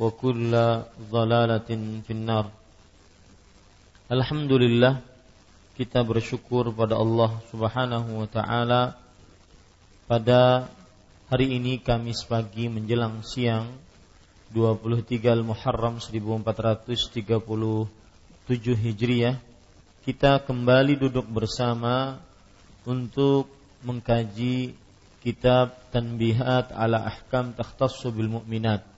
وكل ضلالة في النار Alhamdulillah kita bersyukur pada Allah Subhanahu wa taala pada hari ini Kamis pagi menjelang siang 23 Al-Muharram 1437 Hijriah kita kembali duduk bersama untuk mengkaji kitab Tanbihat ala Ahkam Takhtassu bil Mu'minat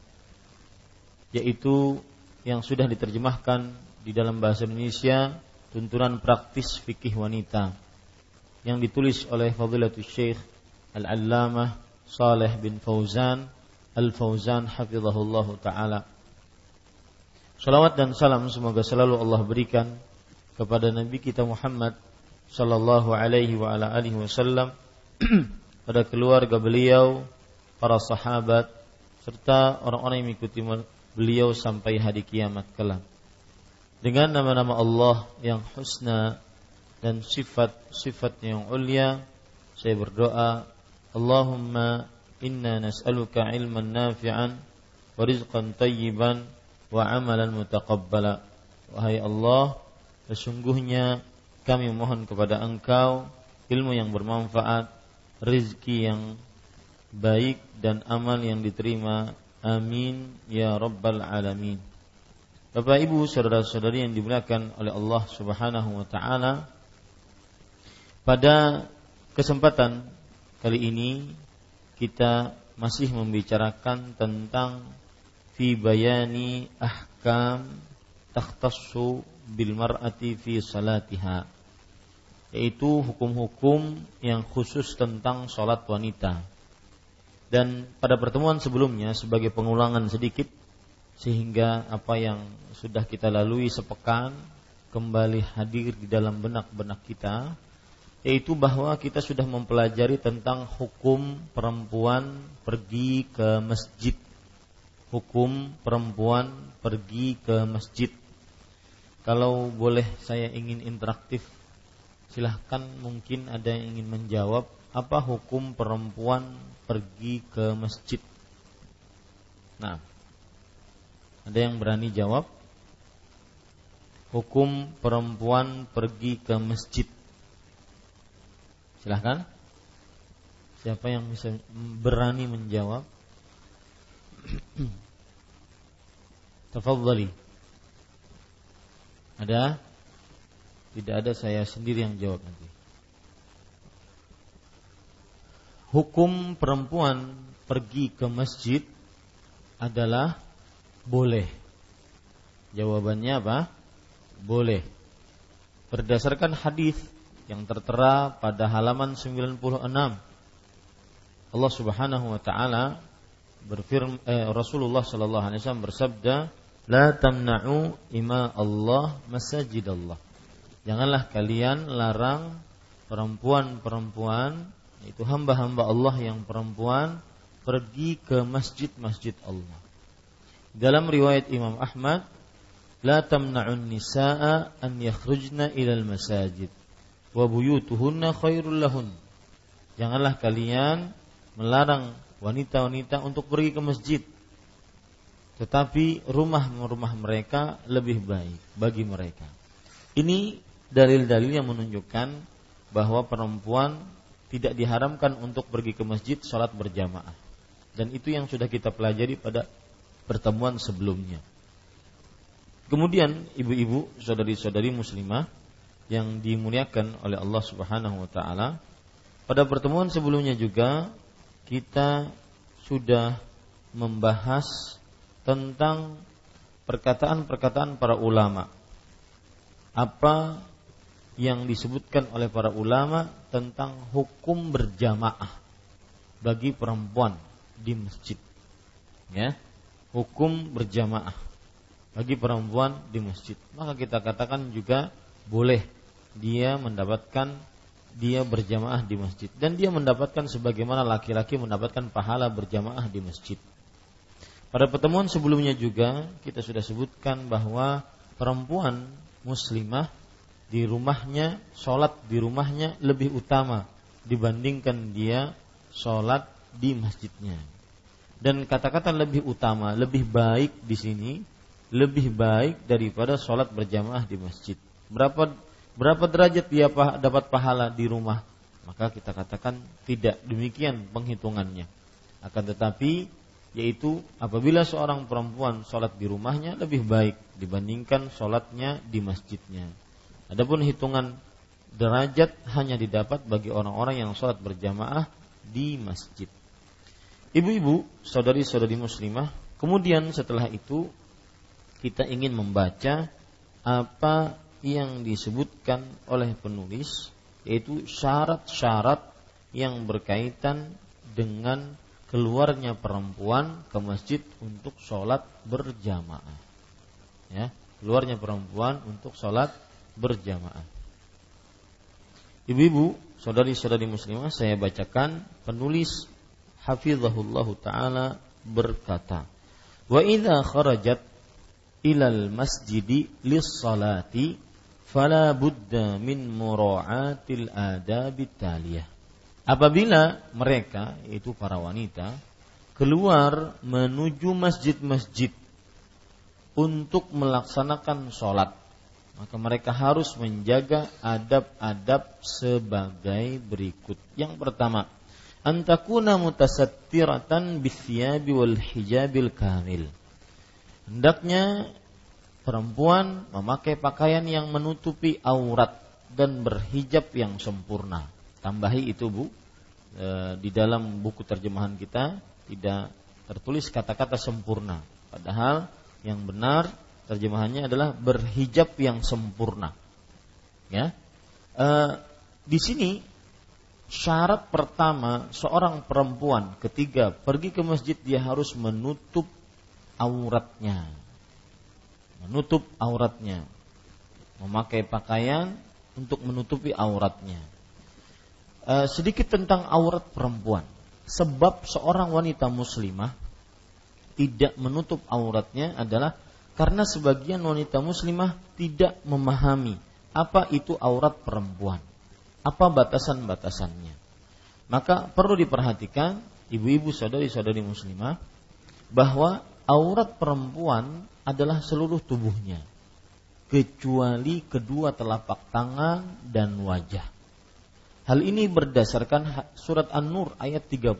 yaitu yang sudah diterjemahkan di dalam bahasa Indonesia tuntunan praktis fikih wanita yang ditulis oleh Fadilatul Syekh Al-Allamah Saleh bin Fauzan Al-Fauzan hafizahullah taala. Salawat dan salam semoga selalu Allah berikan kepada Nabi kita Muhammad sallallahu alaihi wa ala alihi wasallam pada keluarga beliau, para sahabat serta orang-orang yang mengikuti beliau sampai hari kiamat kelak. Dengan nama-nama Allah yang husna dan sifat-sifat yang ulia, saya berdoa, Allahumma inna nas'aluka ilman nafi'an wa rizqan tayyiban wa amalan mutaqabbala. Wahai Allah, Sesungguhnya kami mohon kepada Engkau ilmu yang bermanfaat, rizki yang baik dan amal yang diterima. Amin ya rabbal alamin. Bapak Ibu saudara-saudari yang dimuliakan oleh Allah Subhanahu wa taala. Pada kesempatan kali ini kita masih membicarakan tentang fi bayani ahkam takhtassu bil mar'ati fi salatiha yaitu hukum-hukum yang khusus tentang sholat wanita. Dan pada pertemuan sebelumnya sebagai pengulangan sedikit sehingga apa yang sudah kita lalui sepekan kembali hadir di dalam benak-benak kita yaitu bahwa kita sudah mempelajari tentang hukum perempuan pergi ke masjid. Hukum perempuan pergi ke masjid kalau boleh saya ingin interaktif, silahkan mungkin ada yang ingin menjawab apa hukum perempuan pergi ke masjid. Nah, ada yang berani jawab? Hukum perempuan pergi ke masjid. Silahkan. Siapa yang bisa berani menjawab? Tafadhali. Ada? Tidak ada saya sendiri yang jawab nanti. Hukum perempuan pergi ke masjid adalah boleh. Jawabannya apa? Boleh. Berdasarkan hadis yang tertera pada halaman 96 Allah Subhanahu wa taala berfirman eh, Rasulullah sallallahu alaihi wasallam bersabda La tamna'u ima Allah masajid Allah. Janganlah kalian larang perempuan-perempuan itu hamba-hamba Allah yang perempuan pergi ke masjid-masjid Allah. Dalam riwayat Imam Ahmad la tamna'un nisaa an yakhrujna ilal masajid wa buyutuhunna khairul lahun. Janganlah kalian melarang wanita-wanita untuk pergi ke masjid. Tetapi rumah-rumah mereka lebih baik bagi mereka. Ini dalil-dalil yang menunjukkan bahwa perempuan tidak diharamkan untuk pergi ke masjid sholat berjamaah. Dan itu yang sudah kita pelajari pada pertemuan sebelumnya. Kemudian ibu-ibu, saudari-saudari muslimah yang dimuliakan oleh Allah Subhanahu wa taala, pada pertemuan sebelumnya juga kita sudah membahas tentang perkataan-perkataan para ulama. Apa yang disebutkan oleh para ulama tentang hukum berjamaah bagi perempuan di masjid. Ya, hukum berjamaah bagi perempuan di masjid. Maka kita katakan juga boleh dia mendapatkan dia berjamaah di masjid dan dia mendapatkan sebagaimana laki-laki mendapatkan pahala berjamaah di masjid. Pada pertemuan sebelumnya juga kita sudah sebutkan bahwa perempuan muslimah di rumahnya sholat di rumahnya lebih utama dibandingkan dia sholat di masjidnya. Dan kata-kata lebih utama, lebih baik di sini lebih baik daripada sholat berjamaah di masjid. Berapa berapa derajat dia dapat pahala di rumah? Maka kita katakan tidak demikian penghitungannya. Akan tetapi yaitu apabila seorang perempuan sholat di rumahnya lebih baik dibandingkan sholatnya di masjidnya. Adapun hitungan derajat hanya didapat bagi orang-orang yang sholat berjamaah di masjid. Ibu-ibu, saudari-saudari muslimah, kemudian setelah itu kita ingin membaca apa yang disebutkan oleh penulis yaitu syarat-syarat yang berkaitan dengan keluarnya perempuan ke masjid untuk sholat berjamaah. Ya, keluarnya perempuan untuk sholat berjamaah. Ibu-ibu, saudari-saudari muslimah, saya bacakan penulis Hafizahullah Ta'ala berkata, Wa idha kharajat ilal masjidi lis salati fala budda min mura'atil adabit taliyah. Apabila mereka itu para wanita keluar menuju masjid-masjid untuk melaksanakan sholat maka mereka harus menjaga adab-adab sebagai berikut. Yang pertama, antakuna mutasattiratan bithiyabi wal hijabil kamil hendaknya perempuan memakai pakaian yang menutupi aurat dan berhijab yang sempurna. Tambahi itu Bu, e, di dalam buku terjemahan kita tidak tertulis kata-kata sempurna. Padahal yang benar terjemahannya adalah berhijab yang sempurna. Ya, e, di sini syarat pertama seorang perempuan ketika pergi ke masjid dia harus menutup auratnya. Menutup auratnya. Memakai pakaian untuk menutupi auratnya. E, sedikit tentang aurat perempuan. Sebab seorang wanita muslimah tidak menutup auratnya adalah karena sebagian wanita muslimah tidak memahami apa itu aurat perempuan, apa batasan-batasannya. Maka perlu diperhatikan ibu-ibu saudari-saudari muslimah bahwa aurat perempuan adalah seluruh tubuhnya kecuali kedua telapak tangan dan wajah. Hal ini berdasarkan surat An-Nur ayat 31.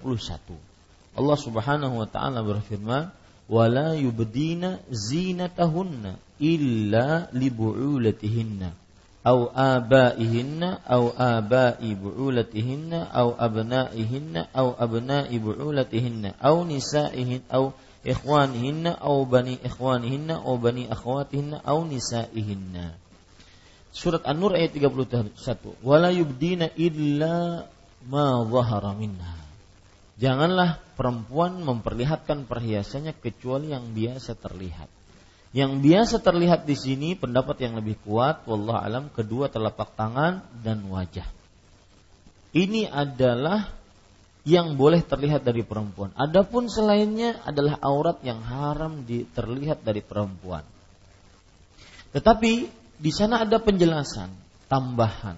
Allah Subhanahu wa taala berfirman, "Wala yubdina zinatahunna illa li bu'ulatihinna aw abaihinna aw abai bu'ulatihinna aw abnaihinna aw abnai bu'ulatihinna aw nisaihin aw ikhwanihinna au bani ikhwanihinna au bani akhwatihinna au nisaihinna. Surat An-Nur ayat 31. Wala yubdina illa ma dhahara minha. Janganlah perempuan memperlihatkan perhiasannya kecuali yang biasa terlihat. Yang biasa terlihat di sini pendapat yang lebih kuat, wallah alam, kedua telapak tangan dan wajah. Ini adalah yang boleh terlihat dari perempuan. Adapun selainnya adalah aurat yang haram di, terlihat dari perempuan. Tetapi di sana ada penjelasan tambahan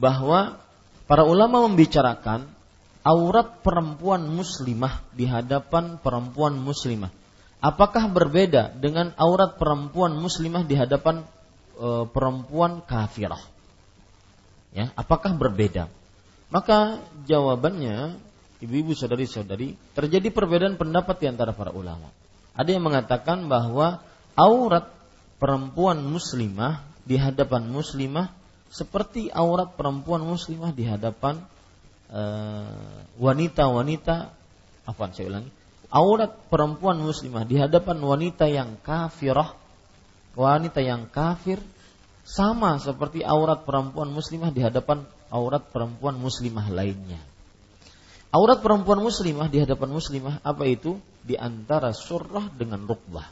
bahwa para ulama membicarakan aurat perempuan muslimah di hadapan perempuan muslimah. Apakah berbeda dengan aurat perempuan muslimah di hadapan e, perempuan kafirah? Ya, apakah berbeda? Maka jawabannya, ibu-ibu saudari-saudari, terjadi perbedaan pendapat di antara para ulama. Ada yang mengatakan bahwa aurat perempuan muslimah di hadapan muslimah seperti aurat perempuan muslimah di hadapan uh, wanita-wanita apa saya ulangi aurat perempuan muslimah di hadapan wanita yang kafirah wanita yang kafir sama seperti aurat perempuan muslimah di hadapan aurat perempuan muslimah lainnya. Aurat perempuan muslimah di hadapan muslimah apa itu? Di antara surah dengan rukbah.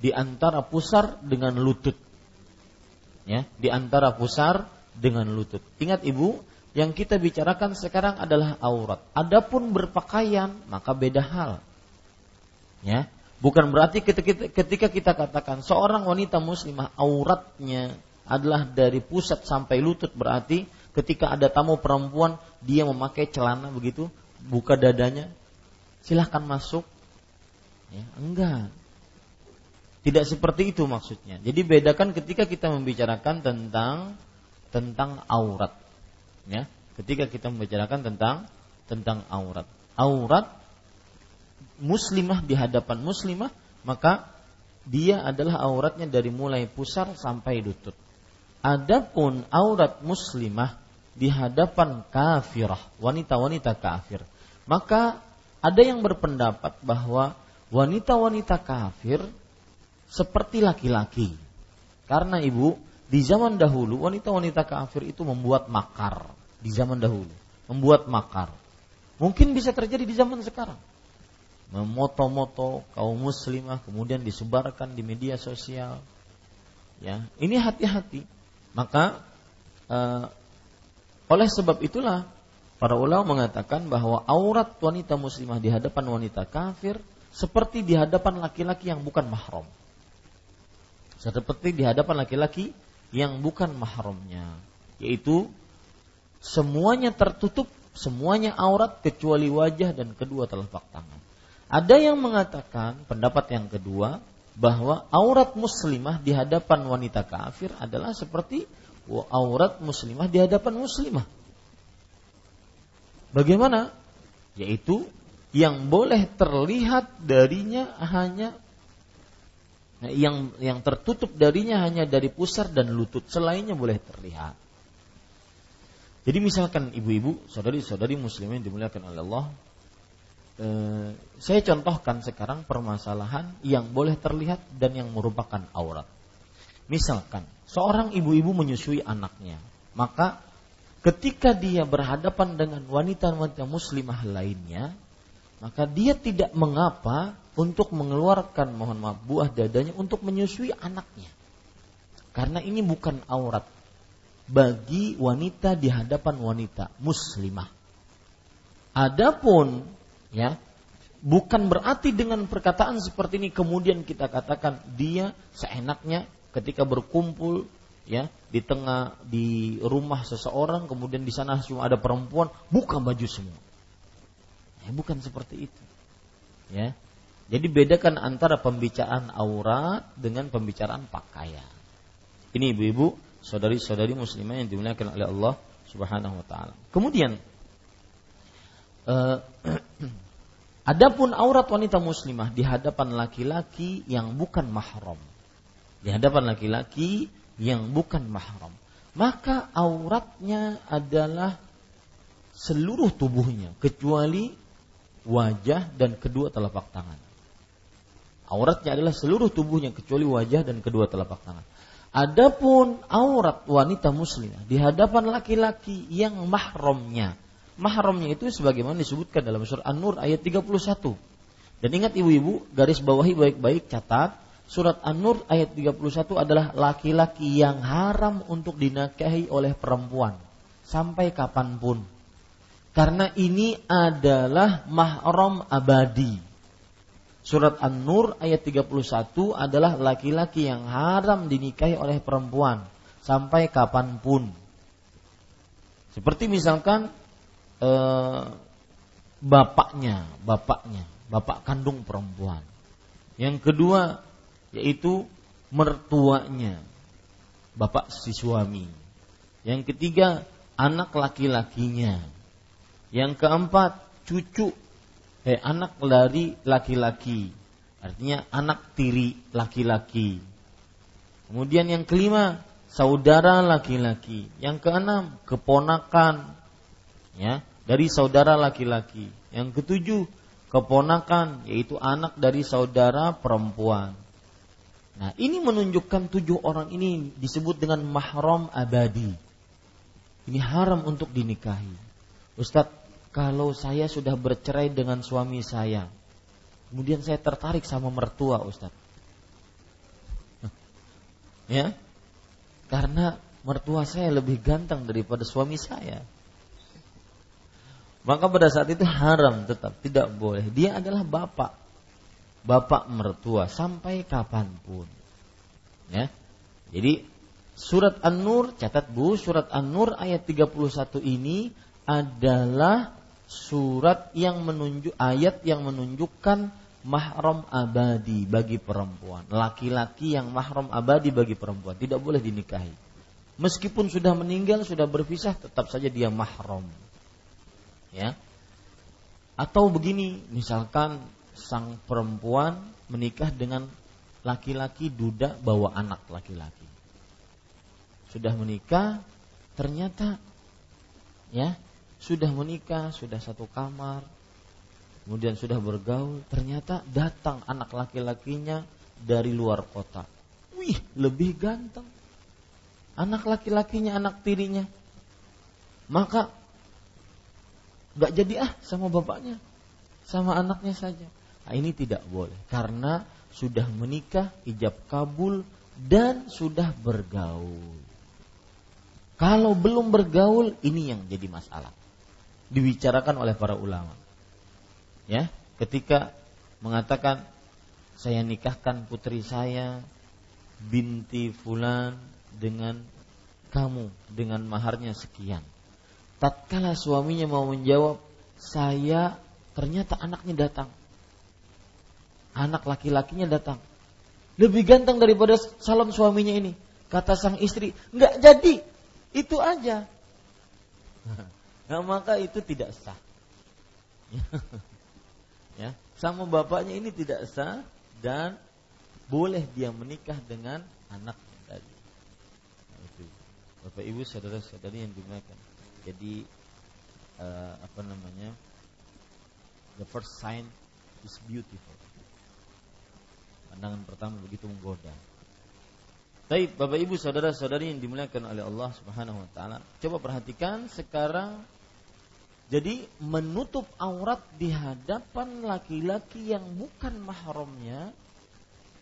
Di antara pusar dengan lutut. Ya, di antara pusar dengan lutut. Ingat Ibu, yang kita bicarakan sekarang adalah aurat. Adapun berpakaian maka beda hal. Ya, bukan berarti ketika kita katakan seorang wanita muslimah auratnya adalah dari pusat sampai lutut berarti ketika ada tamu perempuan dia memakai celana begitu buka dadanya silahkan masuk ya, enggak tidak seperti itu maksudnya jadi bedakan ketika kita membicarakan tentang tentang aurat. Ya, ketika kita membicarakan tentang tentang aurat. Aurat muslimah di hadapan muslimah, maka dia adalah auratnya dari mulai pusar sampai lutut. Adapun aurat muslimah di hadapan kafirah, wanita-wanita kafir, maka ada yang berpendapat bahwa wanita-wanita kafir seperti laki-laki. Karena ibu di zaman dahulu wanita-wanita kafir itu membuat makar di zaman dahulu, membuat makar. Mungkin bisa terjadi di zaman sekarang. Memoto-moto kaum muslimah kemudian disebarkan di media sosial. Ya, ini hati-hati. Maka uh, oleh sebab itulah para ulama mengatakan bahwa aurat wanita muslimah di hadapan wanita kafir seperti di hadapan laki-laki yang bukan mahram. Seperti di hadapan laki-laki yang bukan mahramnya, yaitu semuanya tertutup, semuanya aurat kecuali wajah dan kedua telapak tangan. Ada yang mengatakan pendapat yang kedua bahwa aurat muslimah di hadapan wanita kafir adalah seperti aurat muslimah di hadapan muslimah. Bagaimana? Yaitu yang boleh terlihat darinya hanya yang yang tertutup darinya hanya dari pusar dan lutut, selainnya boleh terlihat. Jadi misalkan ibu-ibu, saudari-saudari muslimin dimuliakan oleh Allah, eh, saya contohkan sekarang permasalahan yang boleh terlihat dan yang merupakan aurat. Misalkan seorang ibu-ibu menyusui anaknya, maka ketika dia berhadapan dengan wanita-wanita muslimah lainnya, maka dia tidak mengapa untuk mengeluarkan mohon maaf buah dadanya untuk menyusui anaknya. Karena ini bukan aurat bagi wanita di hadapan wanita muslimah. Adapun ya bukan berarti dengan perkataan seperti ini kemudian kita katakan dia seenaknya ketika berkumpul ya di tengah di rumah seseorang kemudian di sana cuma ada perempuan buka baju semua. Ya, bukan seperti itu. Ya, jadi bedakan antara pembicaraan aurat dengan pembicaraan pakaian. Ini ibu-ibu, saudari-saudari muslimah yang dimuliakan oleh Allah Subhanahu wa taala. Kemudian uh, adapun aurat wanita muslimah di hadapan laki-laki yang bukan mahram. Di hadapan laki-laki yang bukan mahram. Maka auratnya adalah seluruh tubuhnya kecuali wajah dan kedua telapak tangan. Auratnya adalah seluruh tubuhnya kecuali wajah dan kedua telapak tangan. Adapun aurat wanita muslimah di hadapan laki-laki yang mahramnya. Mahramnya itu sebagaimana disebutkan dalam surah An-Nur ayat 31. Dan ingat ibu-ibu, garis bawahi baik-baik catat, surat An-Nur ayat 31 adalah laki-laki yang haram untuk dinikahi oleh perempuan sampai kapan pun. Karena ini adalah mahram abadi Surat An-Nur ayat 31 adalah laki-laki yang haram dinikahi oleh perempuan sampai kapan pun. Seperti misalkan eh, bapaknya, bapaknya, bapak kandung perempuan. Yang kedua yaitu mertuanya, bapak si suami. Yang ketiga anak laki-lakinya. Yang keempat cucu eh, anak dari laki-laki. Artinya anak tiri laki-laki. Kemudian yang kelima, saudara laki-laki. Yang keenam, keponakan ya, dari saudara laki-laki. Yang ketujuh, keponakan yaitu anak dari saudara perempuan. Nah, ini menunjukkan tujuh orang ini disebut dengan mahram abadi. Ini haram untuk dinikahi. Ustadz, kalau saya sudah bercerai dengan suami saya, kemudian saya tertarik sama mertua, Ustaz. Ya, karena mertua saya lebih ganteng daripada suami saya. Maka pada saat itu haram tetap tidak boleh. Dia adalah bapak, bapak mertua sampai kapan pun. Ya, jadi surat An-Nur catat bu, surat An-Nur ayat 31 ini adalah surat yang menunjuk ayat yang menunjukkan mahram abadi bagi perempuan. Laki-laki yang mahram abadi bagi perempuan tidak boleh dinikahi. Meskipun sudah meninggal, sudah berpisah, tetap saja dia mahram. Ya. Atau begini, misalkan sang perempuan menikah dengan laki-laki duda bawa anak laki-laki. Sudah menikah, ternyata ya sudah menikah, sudah satu kamar, kemudian sudah bergaul, ternyata datang anak laki-lakinya dari luar kota. Wih, lebih ganteng. Anak laki-lakinya, anak tirinya. Maka gak jadi ah sama bapaknya, sama anaknya saja. Nah, ini tidak boleh karena sudah menikah, ijab kabul dan sudah bergaul. Kalau belum bergaul, ini yang jadi masalah dibicarakan oleh para ulama. Ya, ketika mengatakan saya nikahkan putri saya binti fulan dengan kamu dengan maharnya sekian. Tatkala suaminya mau menjawab, saya ternyata anaknya datang. Anak laki-lakinya datang. Lebih ganteng daripada salon suaminya ini. Kata sang istri, nggak jadi. Itu aja. Nah, maka itu tidak sah. ya, sama bapaknya ini tidak sah dan boleh dia menikah dengan anaknya tadi. Nah, itu. Bapak Ibu saudara-saudari yang dimuliakan. Jadi uh, apa namanya? The first sign is beautiful. Pandangan pertama begitu menggoda. Baik, Bapak Ibu saudara-saudari yang dimuliakan oleh Allah Subhanahu wa taala. Coba perhatikan sekarang jadi menutup aurat di hadapan laki-laki yang bukan mahramnya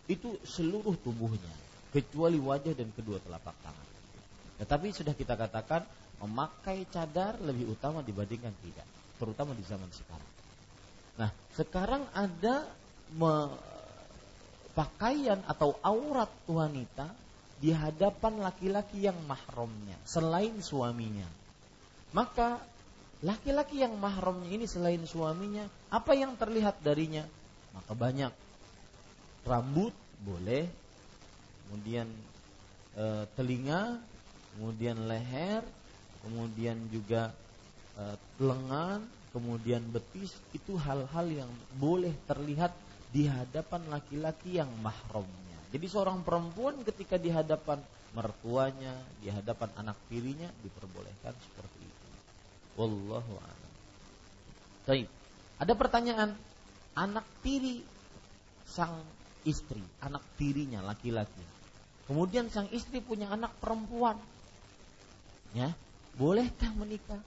itu seluruh tubuhnya kecuali wajah dan kedua telapak tangan. Tetapi sudah kita katakan memakai cadar lebih utama dibandingkan tidak, terutama di zaman sekarang. Nah, sekarang ada pakaian atau aurat wanita di hadapan laki-laki yang mahramnya selain suaminya. Maka laki-laki yang mahramnya ini selain suaminya, apa yang terlihat darinya? Maka banyak rambut boleh, kemudian e, telinga, kemudian leher, kemudian juga e, lengan, kemudian betis itu hal-hal yang boleh terlihat di hadapan laki-laki yang mahramnya. Jadi seorang perempuan ketika di hadapan mertuanya, di hadapan anak tirinya diperbolehkan seperti itu. Wallahu a'lam. Baik. Ada pertanyaan. Anak tiri sang istri, anak tirinya laki-laki. Kemudian sang istri punya anak perempuan. Ya, bolehkah menikah?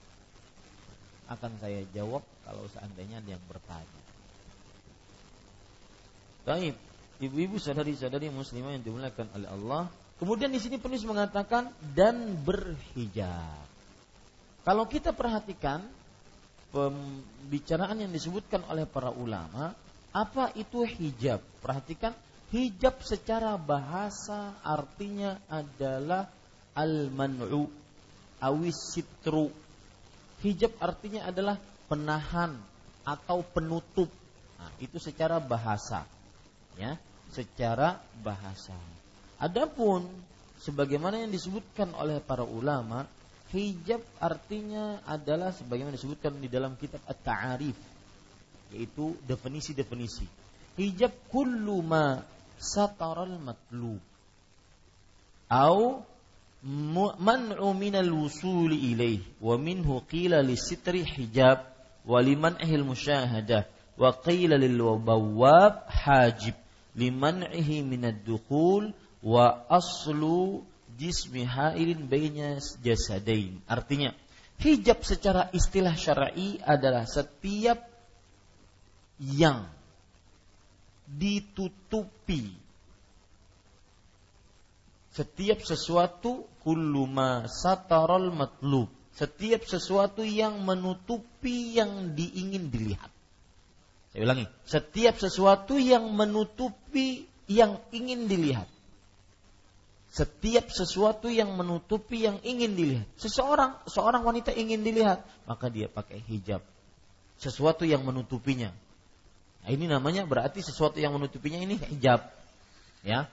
Akan saya jawab kalau seandainya ada yang bertanya. Baik, ibu-ibu saudari-saudari muslimah yang dimuliakan oleh Allah. Kemudian di sini penulis mengatakan dan berhijab. Kalau kita perhatikan pembicaraan yang disebutkan oleh para ulama, Apa itu hijab? Perhatikan hijab secara bahasa artinya adalah al-man'u awis sitru. Hijab artinya adalah penahan atau penutup. Nah, itu secara bahasa. Ya, secara bahasa. Adapun sebagaimana yang disebutkan oleh para ulama, hijab artinya adalah sebagaimana disebutkan di dalam kitab At-Ta'arif yaitu definisi-definisi. Hijab kullu ma sataral matlub au man'u minal wusuli ilaih wa minhu qila lisitri hijab wa liman ahil musyahadah wa qila lil bawwab hajib liman'ihi minad dukhul wa aslu jismi hailin baina jasadain. Artinya, hijab secara istilah syar'i adalah setiap yang ditutupi. Setiap sesuatu kulluma satarol matlub. Setiap sesuatu yang menutupi yang diingin dilihat. Saya ulangi setiap sesuatu yang menutupi yang ingin dilihat setiap sesuatu yang menutupi yang ingin dilihat. Seseorang, seorang wanita ingin dilihat, maka dia pakai hijab. Sesuatu yang menutupinya. Nah, ini namanya berarti sesuatu yang menutupinya ini hijab. Ya.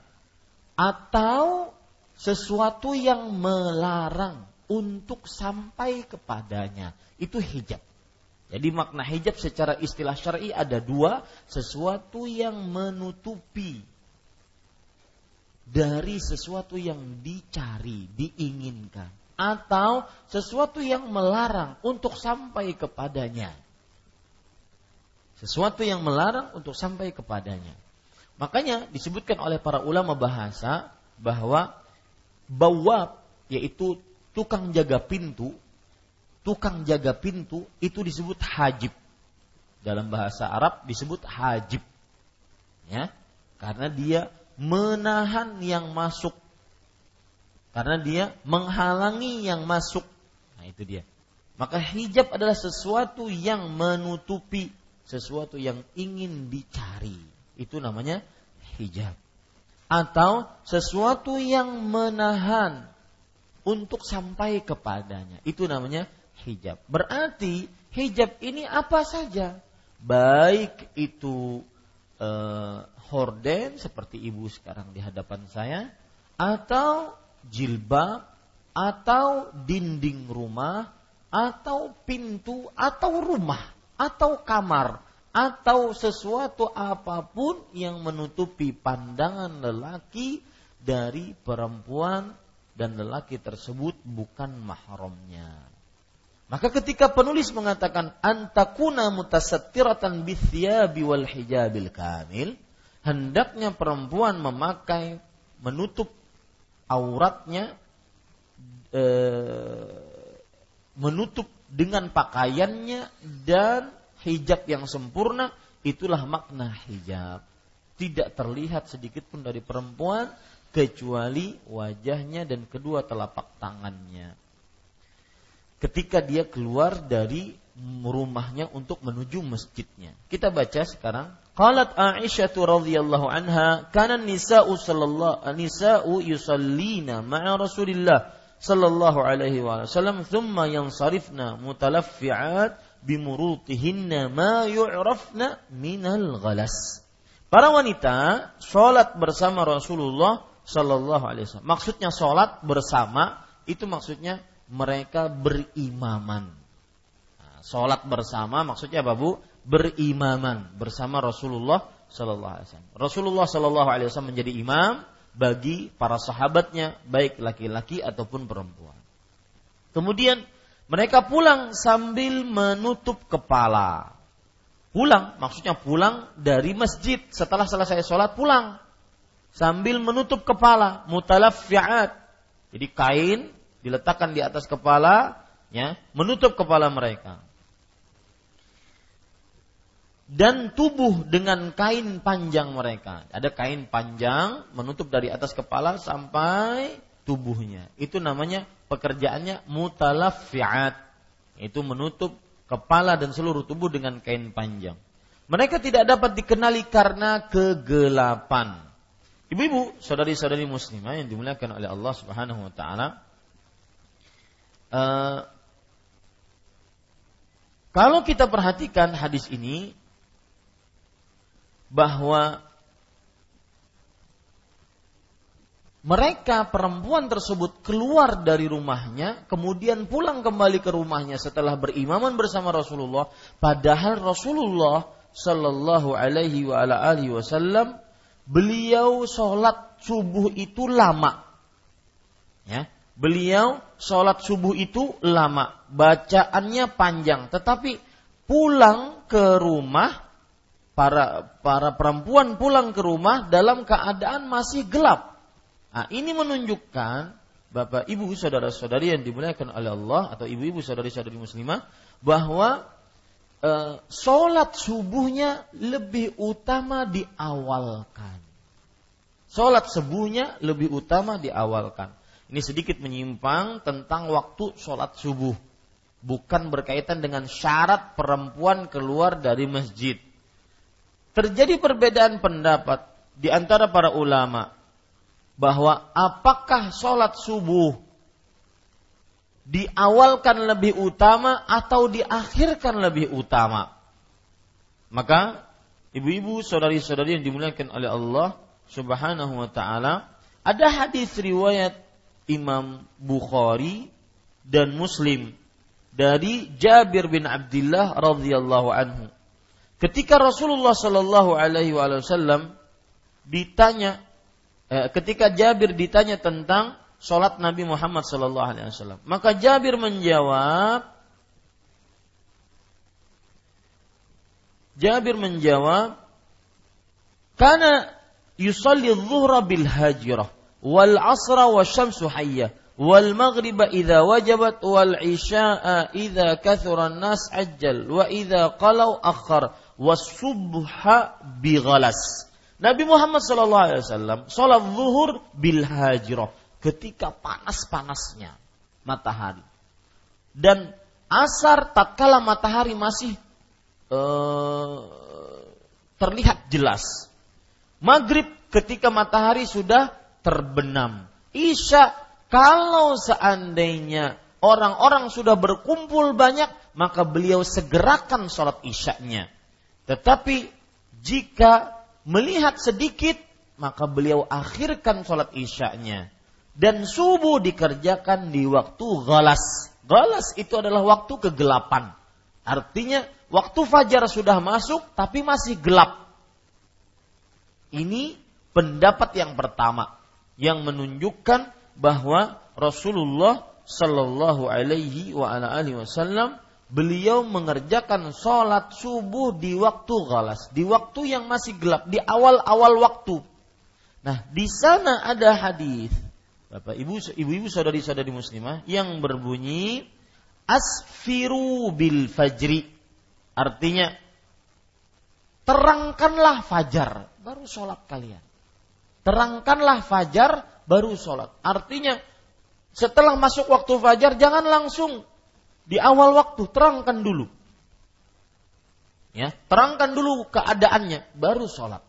Atau sesuatu yang melarang untuk sampai kepadanya. Itu hijab. Jadi makna hijab secara istilah syar'i ada dua, sesuatu yang menutupi dari sesuatu yang dicari, diinginkan, atau sesuatu yang melarang untuk sampai kepadanya. Sesuatu yang melarang untuk sampai kepadanya. Makanya disebutkan oleh para ulama bahasa bahwa bawab yaitu tukang jaga pintu, tukang jaga pintu itu disebut hajib. Dalam bahasa Arab disebut hajib. Ya, karena dia menahan yang masuk karena dia menghalangi yang masuk. Nah, itu dia. Maka hijab adalah sesuatu yang menutupi sesuatu yang ingin dicari. Itu namanya hijab. Atau sesuatu yang menahan untuk sampai kepadanya. Itu namanya hijab. Berarti hijab ini apa saja. Baik itu eh, horden seperti ibu sekarang di hadapan saya atau jilbab atau dinding rumah atau pintu atau rumah atau kamar atau sesuatu apa pun yang menutupi pandangan lelaki dari perempuan dan lelaki tersebut bukan mahramnya. Maka ketika penulis mengatakan antakuna mutasattiratan bithiyabi wal hijabil kamil, hendaknya perempuan memakai menutup auratnya e, menutup dengan pakaiannya dan hijab yang sempurna itulah makna hijab. Tidak terlihat sedikit pun dari perempuan kecuali wajahnya dan kedua telapak tangannya. Ketika dia keluar dari rumahnya untuk menuju masjidnya. Kita baca sekarang Qalat Aisyah radhiyallahu anha, kana nisa'u sallallahu nisa'u yusallina ma'a Rasulillah sallallahu alaihi wasallam thumma yansarifna mutalaffi'at bimurutihinna ma yu'rafna minal ghalas. Para wanita sholat bersama Rasulullah sallallahu alaihi wasallam. Maksudnya sholat bersama itu maksudnya mereka berimaman. Nah, sholat bersama maksudnya apa bu? Berimaman bersama Rasulullah Sallallahu Alaihi Wasallam. Rasulullah Sallallahu Alaihi Wasallam menjadi imam bagi para sahabatnya, baik laki-laki ataupun perempuan. Kemudian mereka pulang sambil menutup kepala. Pulang, maksudnya pulang dari masjid setelah selesai sholat pulang sambil menutup kepala, mutalaffiat. Jadi kain diletakkan di atas kepala, ya, menutup kepala mereka dan tubuh dengan kain panjang mereka. Ada kain panjang menutup dari atas kepala sampai tubuhnya. Itu namanya pekerjaannya mutalaffiat. Itu menutup kepala dan seluruh tubuh dengan kain panjang. Mereka tidak dapat dikenali karena kegelapan. Ibu-ibu, saudari-saudari muslimah yang dimuliakan oleh Allah Subhanahu wa taala, uh, kalau kita perhatikan hadis ini bahwa mereka perempuan tersebut keluar dari rumahnya, kemudian pulang kembali ke rumahnya setelah berimaman bersama Rasulullah, padahal Rasulullah Shallallahu Alaihi wa ala alihi Wasallam beliau sholat subuh itu lama. Ya, beliau sholat subuh itu lama, bacaannya panjang, tetapi pulang ke rumah para para perempuan pulang ke rumah dalam keadaan masih gelap. Nah, ini menunjukkan Bapak, Ibu, saudara-saudari yang dimuliakan oleh Allah atau ibu-ibu saudari-saudari muslimah bahwa uh, sholat subuhnya lebih utama diawalkan. Sholat subuhnya lebih utama diawalkan. Ini sedikit menyimpang tentang waktu sholat subuh. Bukan berkaitan dengan syarat perempuan keluar dari masjid. Terjadi perbedaan pendapat di antara para ulama bahwa apakah sholat subuh diawalkan lebih utama atau diakhirkan lebih utama. Maka ibu-ibu saudari-saudari yang dimuliakan oleh Allah Subhanahu wa taala, ada hadis riwayat Imam Bukhari dan Muslim dari Jabir bin Abdullah radhiyallahu anhu. Ketika Rasulullah Shallallahu alaihi wasallam ditanya eh, ketika Jabir ditanya tentang sholat Nabi Muhammad Sallallahu Alaihi Wasallam. Maka Jabir menjawab, Jabir menjawab, karena yusalli dhuhra bil hajirah wal asra wa syamsu hayyah wal maghriba idza wajabat wal isya'a idza kathura nas ajjal wa idza qalau akhar was subha bi ghalas. Nabi Muhammad sallallahu alaihi wasallam salat zuhur bil hajirah ketika panas-panasnya matahari. Dan asar tatkala matahari masih uh, terlihat jelas. Maghrib ketika matahari sudah terbenam. Isya kalau seandainya orang-orang sudah berkumpul banyak, maka beliau segerakan sholat isyaknya. Tetapi jika melihat sedikit, maka beliau akhirkan sholat isyaknya dan subuh dikerjakan di waktu galas. Galas itu adalah waktu kegelapan. Artinya waktu fajar sudah masuk tapi masih gelap. Ini pendapat yang pertama yang menunjukkan bahwa Rasulullah Shallallahu Alaihi Wasallam beliau mengerjakan sholat subuh di waktu galas, di waktu yang masih gelap, di awal-awal waktu. Nah, di sana ada hadis Bapak Ibu ibu-ibu saudari-saudari muslimah yang berbunyi asfiru bil fajri. Artinya terangkanlah fajar baru sholat kalian. Terangkanlah fajar baru sholat. Artinya setelah masuk waktu fajar jangan langsung di awal waktu terangkan dulu. Ya, terangkan dulu keadaannya baru sholat.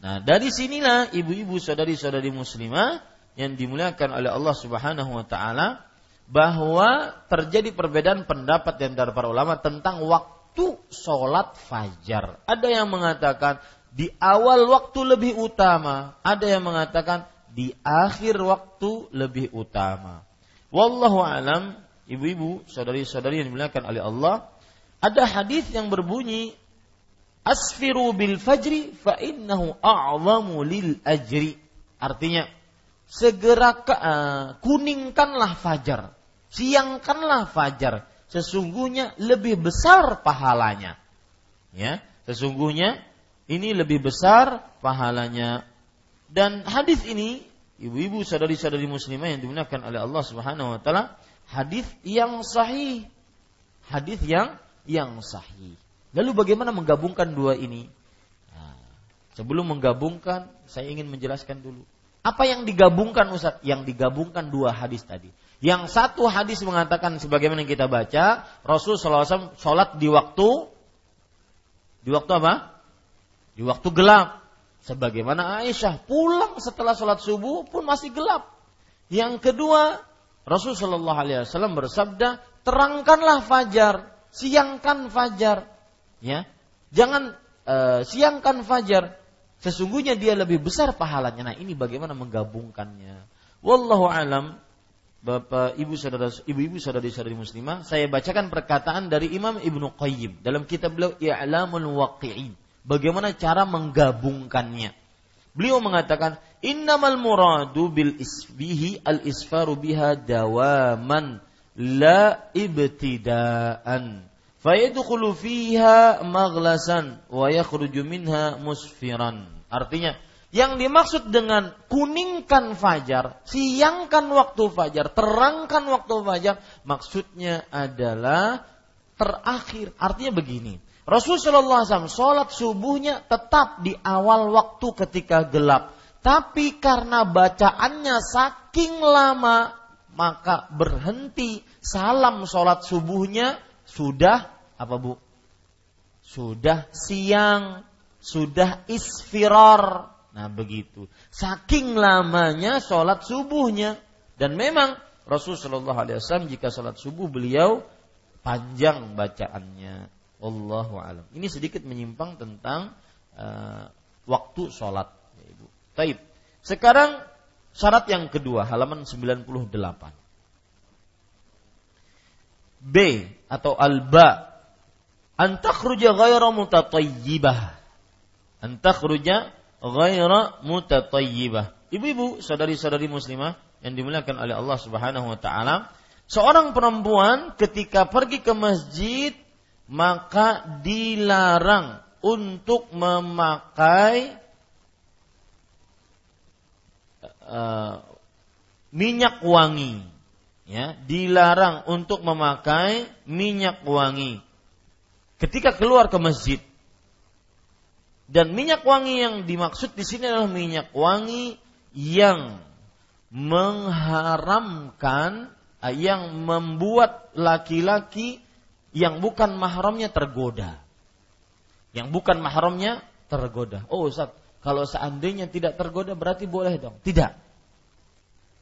Nah dari sinilah ibu-ibu saudari-saudari muslimah yang dimuliakan oleh Allah Subhanahu wa taala bahwa terjadi perbedaan pendapat di antara para ulama tentang waktu sholat fajar. Ada yang mengatakan di awal waktu lebih utama, ada yang mengatakan di akhir waktu lebih utama. Wallahu alam, ibu-ibu, saudari-saudari yang dimuliakan oleh Allah, ada hadis yang berbunyi asfiru bil fajri fa innahu a'zamu lil ajri. Artinya segera ke, uh, kuningkanlah fajar, siangkanlah fajar. Sesungguhnya lebih besar pahalanya. Ya, sesungguhnya ini lebih besar pahalanya. Dan hadis ini, ibu-ibu saudari-saudari muslimah yang dimuliakan oleh Allah Subhanahu wa taala, hadis yang sahih. Hadis yang yang sahih. Lalu bagaimana menggabungkan dua ini? Nah, sebelum menggabungkan, saya ingin menjelaskan dulu apa yang digabungkan Ustaz? Yang digabungkan dua hadis tadi. Yang satu hadis mengatakan sebagaimana kita baca, Rasul SAW sholat di waktu Di waktu apa? Di waktu gelap. Sebagaimana Aisyah pulang setelah sholat subuh pun masih gelap. Yang kedua, Rasulullah SAW bersabda, terangkanlah fajar, siangkan fajar. Ya, jangan uh, siangkan fajar. Sesungguhnya dia lebih besar pahalanya. Nah ini bagaimana menggabungkannya. Wallahu alam. Bapak, ibu, saudara, ibu-ibu, saudari-saudari muslimah, saya bacakan perkataan dari Imam Ibnu Qayyim dalam kitab beliau I'lamul Waqi'in. Bagaimana cara menggabungkannya? Beliau mengatakan, "Innamal muradu bil isbihi al isfaru biha dawaman la ibtidaan." Fayadkhulu fiha maghlasan wa yakhruju minha musfiran. Artinya, yang dimaksud dengan kuningkan fajar, siangkan waktu fajar, terangkan waktu fajar, maksudnya adalah terakhir. Artinya begini, Rasulullah SAW sholat subuhnya tetap di awal waktu ketika gelap. Tapi karena bacaannya saking lama, maka berhenti salam sholat subuhnya sudah apa bu? Sudah siang, sudah isfirar, Nah begitu. Saking lamanya sholat subuhnya. Dan memang Rasulullah SAW jika sholat subuh beliau panjang bacaannya. Allahu alam. Ini sedikit menyimpang tentang uh, waktu sholat. Ya, Ibu. Taib. Sekarang syarat yang kedua halaman 98. B atau alba antakhruja ghaira mutatayyibah. Antakhruja ghaira mutatayyibah. Ibu-ibu, saudari-saudari muslimah yang dimuliakan oleh Allah Subhanahu wa taala, seorang perempuan ketika pergi ke masjid maka dilarang untuk memakai uh, minyak wangi. Ya dilarang untuk memakai minyak wangi. Ketika keluar ke masjid. Dan minyak wangi yang dimaksud di sini adalah minyak wangi yang mengharamkan eh, yang membuat laki-laki yang bukan mahramnya tergoda. Yang bukan mahramnya tergoda. Oh Ustaz, kalau seandainya tidak tergoda berarti boleh dong. Tidak.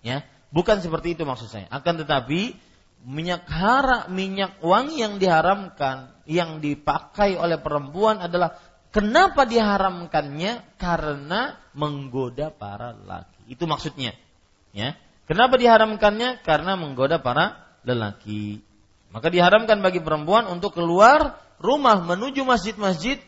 Ya, bukan seperti itu maksud saya. Akan tetapi minyak hara, minyak wangi yang diharamkan yang dipakai oleh perempuan adalah Kenapa diharamkannya? Karena menggoda para lelaki. Itu maksudnya. Ya. Kenapa diharamkannya? Karena menggoda para lelaki. Maka diharamkan bagi perempuan untuk keluar rumah menuju masjid-masjid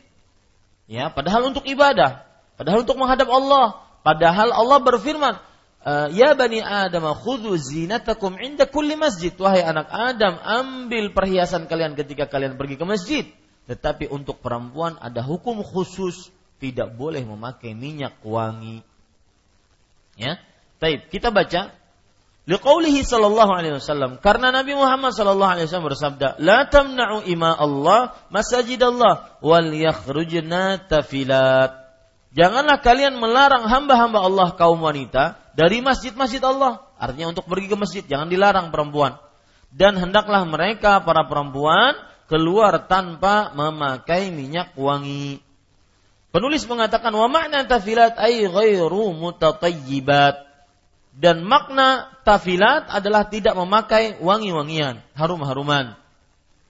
ya padahal untuk ibadah, padahal untuk menghadap Allah, padahal Allah berfirman, eh, Ya bani Adam, khudhu zinatakum inda kulli masjid. Wahai anak Adam, ambil perhiasan kalian ketika kalian pergi ke masjid. Tetapi untuk perempuan ada hukum khusus tidak boleh memakai minyak wangi. Ya. Baik, kita baca Liqaulihi sallallahu alaihi wasallam karena Nabi Muhammad sallallahu alaihi wasallam bersabda, "La tamna'u ima Allah masajid Allah wal yakhrujna tafilat." Janganlah kalian melarang hamba-hamba Allah kaum wanita dari masjid-masjid Allah. Artinya untuk pergi ke masjid jangan dilarang perempuan. Dan hendaklah mereka para perempuan keluar tanpa memakai minyak wangi. Penulis mengatakan wa makna tafilat ay ghairu mutatayyibat. Dan makna tafilat adalah tidak memakai wangi-wangian, harum-haruman.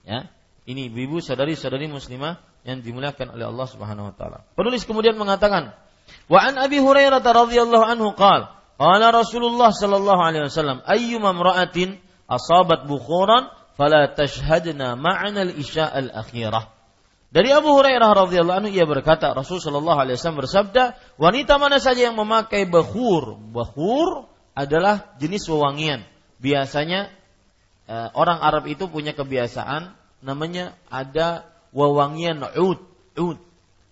Ya. Ini ibu saudari-saudari muslimah yang dimuliakan oleh Allah Subhanahu wa taala. Penulis kemudian mengatakan, "Wa an Abi Hurairah radhiyallahu anhu qala, qala Rasulullah sallallahu alaihi wasallam, ayyuma imra'atin asabat bukhuran fala tashhadna ma'ana al-isya al-akhirah. Dari Abu Hurairah radhiyallahu anhu ia berkata Rasul sallallahu alaihi wasallam bersabda, wanita mana saja yang memakai bakhur, bakhur adalah jenis wewangian. Biasanya eh, orang Arab itu punya kebiasaan namanya ada wewangian ud, ud.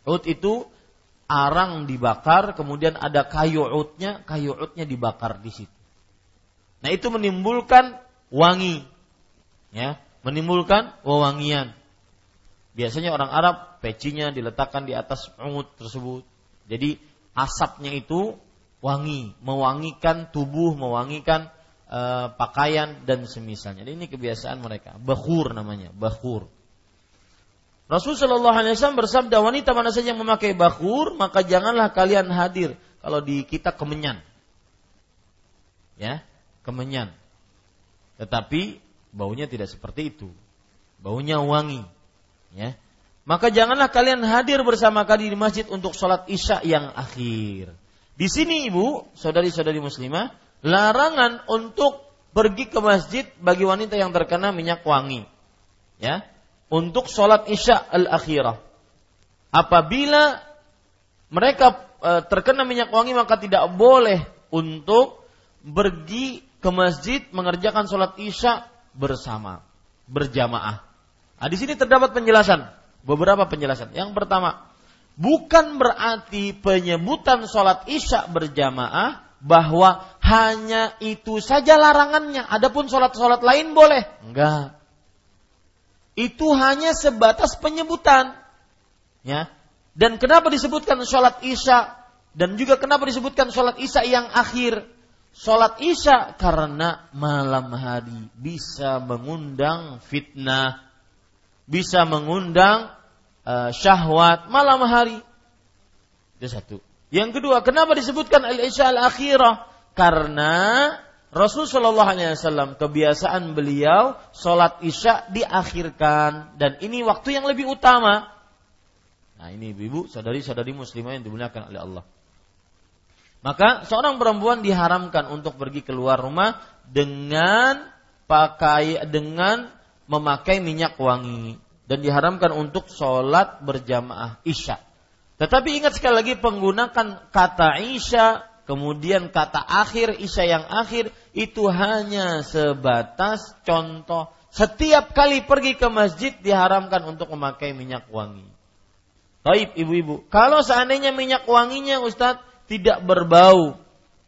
Ud itu arang dibakar, kemudian ada kayu udnya, kayu udnya dibakar di situ. Nah itu menimbulkan wangi ya menimbulkan wewangian. Biasanya orang Arab pecinya diletakkan di atas ungut tersebut. Jadi asapnya itu wangi, mewangikan tubuh, mewangikan e, pakaian dan semisalnya. Jadi ini kebiasaan mereka. Bakhur namanya, bakhur. Rasulullah SAW bersabda wanita mana saja yang memakai bakhur maka janganlah kalian hadir kalau di kita kemenyan. Ya, kemenyan. Tetapi baunya tidak seperti itu. Baunya wangi. Ya. Maka janganlah kalian hadir bersama kami di masjid untuk sholat isya yang akhir. Di sini ibu, saudari-saudari muslimah, larangan untuk pergi ke masjid bagi wanita yang terkena minyak wangi. Ya, untuk sholat isya al-akhirah. Apabila mereka e, terkena minyak wangi maka tidak boleh untuk pergi ke masjid mengerjakan sholat isya bersama, berjamaah. Nah, di sini terdapat penjelasan, beberapa penjelasan. Yang pertama, bukan berarti penyebutan sholat isya berjamaah bahwa hanya itu saja larangannya. Adapun sholat-sholat lain boleh. Enggak itu hanya sebatas penyebutan. Ya. Dan kenapa disebutkan sholat isya dan juga kenapa disebutkan sholat isya yang akhir? Sholat isya karena malam hari bisa mengundang fitnah, bisa mengundang uh, syahwat malam hari. Itu satu. Yang kedua, kenapa disebutkan al-isya al-akhirah? Karena Rasul Shallallahu Alaihi kebiasaan beliau sholat isya diakhirkan dan ini waktu yang lebih utama. Nah ini ibu, saudari-saudari muslimah yang dimuliakan oleh Allah. Maka seorang perempuan diharamkan untuk pergi keluar rumah dengan pakai dengan memakai minyak wangi dan diharamkan untuk sholat berjamaah isya. Tetapi ingat sekali lagi penggunakan kata isya Kemudian kata akhir, isya yang akhir itu hanya sebatas contoh. Setiap kali pergi ke masjid diharamkan untuk memakai minyak wangi. Taib ibu-ibu, kalau seandainya minyak wanginya Ustadz tidak berbau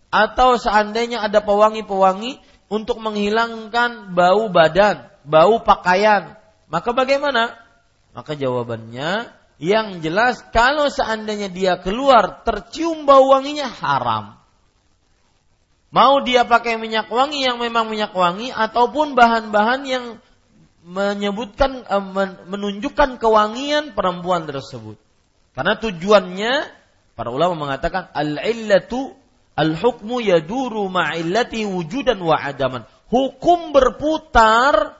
atau seandainya ada pewangi-pewangi untuk menghilangkan bau badan, bau pakaian, maka bagaimana? Maka jawabannya yang jelas kalau seandainya dia keluar tercium bau wanginya haram. Mau dia pakai minyak wangi yang memang minyak wangi ataupun bahan-bahan yang menyebutkan eh, menunjukkan kewangian perempuan tersebut. Karena tujuannya para ulama mengatakan al-illatu al-hukmu yaduru ma'illati wujudan wa adaman. Hukum berputar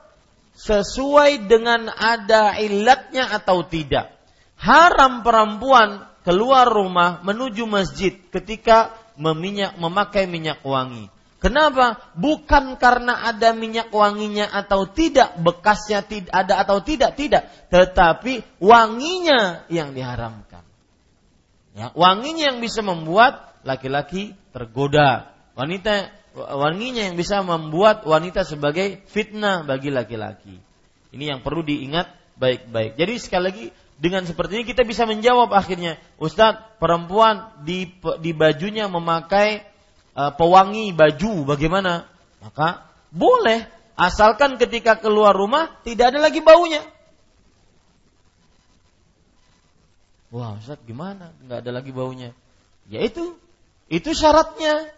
sesuai dengan ada illatnya atau tidak haram perempuan keluar rumah menuju masjid ketika meminyak, memakai minyak wangi. Kenapa? Bukan karena ada minyak wanginya atau tidak, bekasnya tidak ada atau tidak, tidak. Tetapi wanginya yang diharamkan. Ya, wanginya yang bisa membuat laki-laki tergoda. Wanita wanginya yang bisa membuat wanita sebagai fitnah bagi laki-laki. Ini yang perlu diingat baik-baik. Jadi sekali lagi dengan seperti ini kita bisa menjawab akhirnya, Ustadz, perempuan di di bajunya memakai uh, pewangi baju, bagaimana? Maka boleh, asalkan ketika keluar rumah tidak ada lagi baunya. Wah, Ustadz gimana? Nggak ada lagi baunya. Ya itu, itu syaratnya.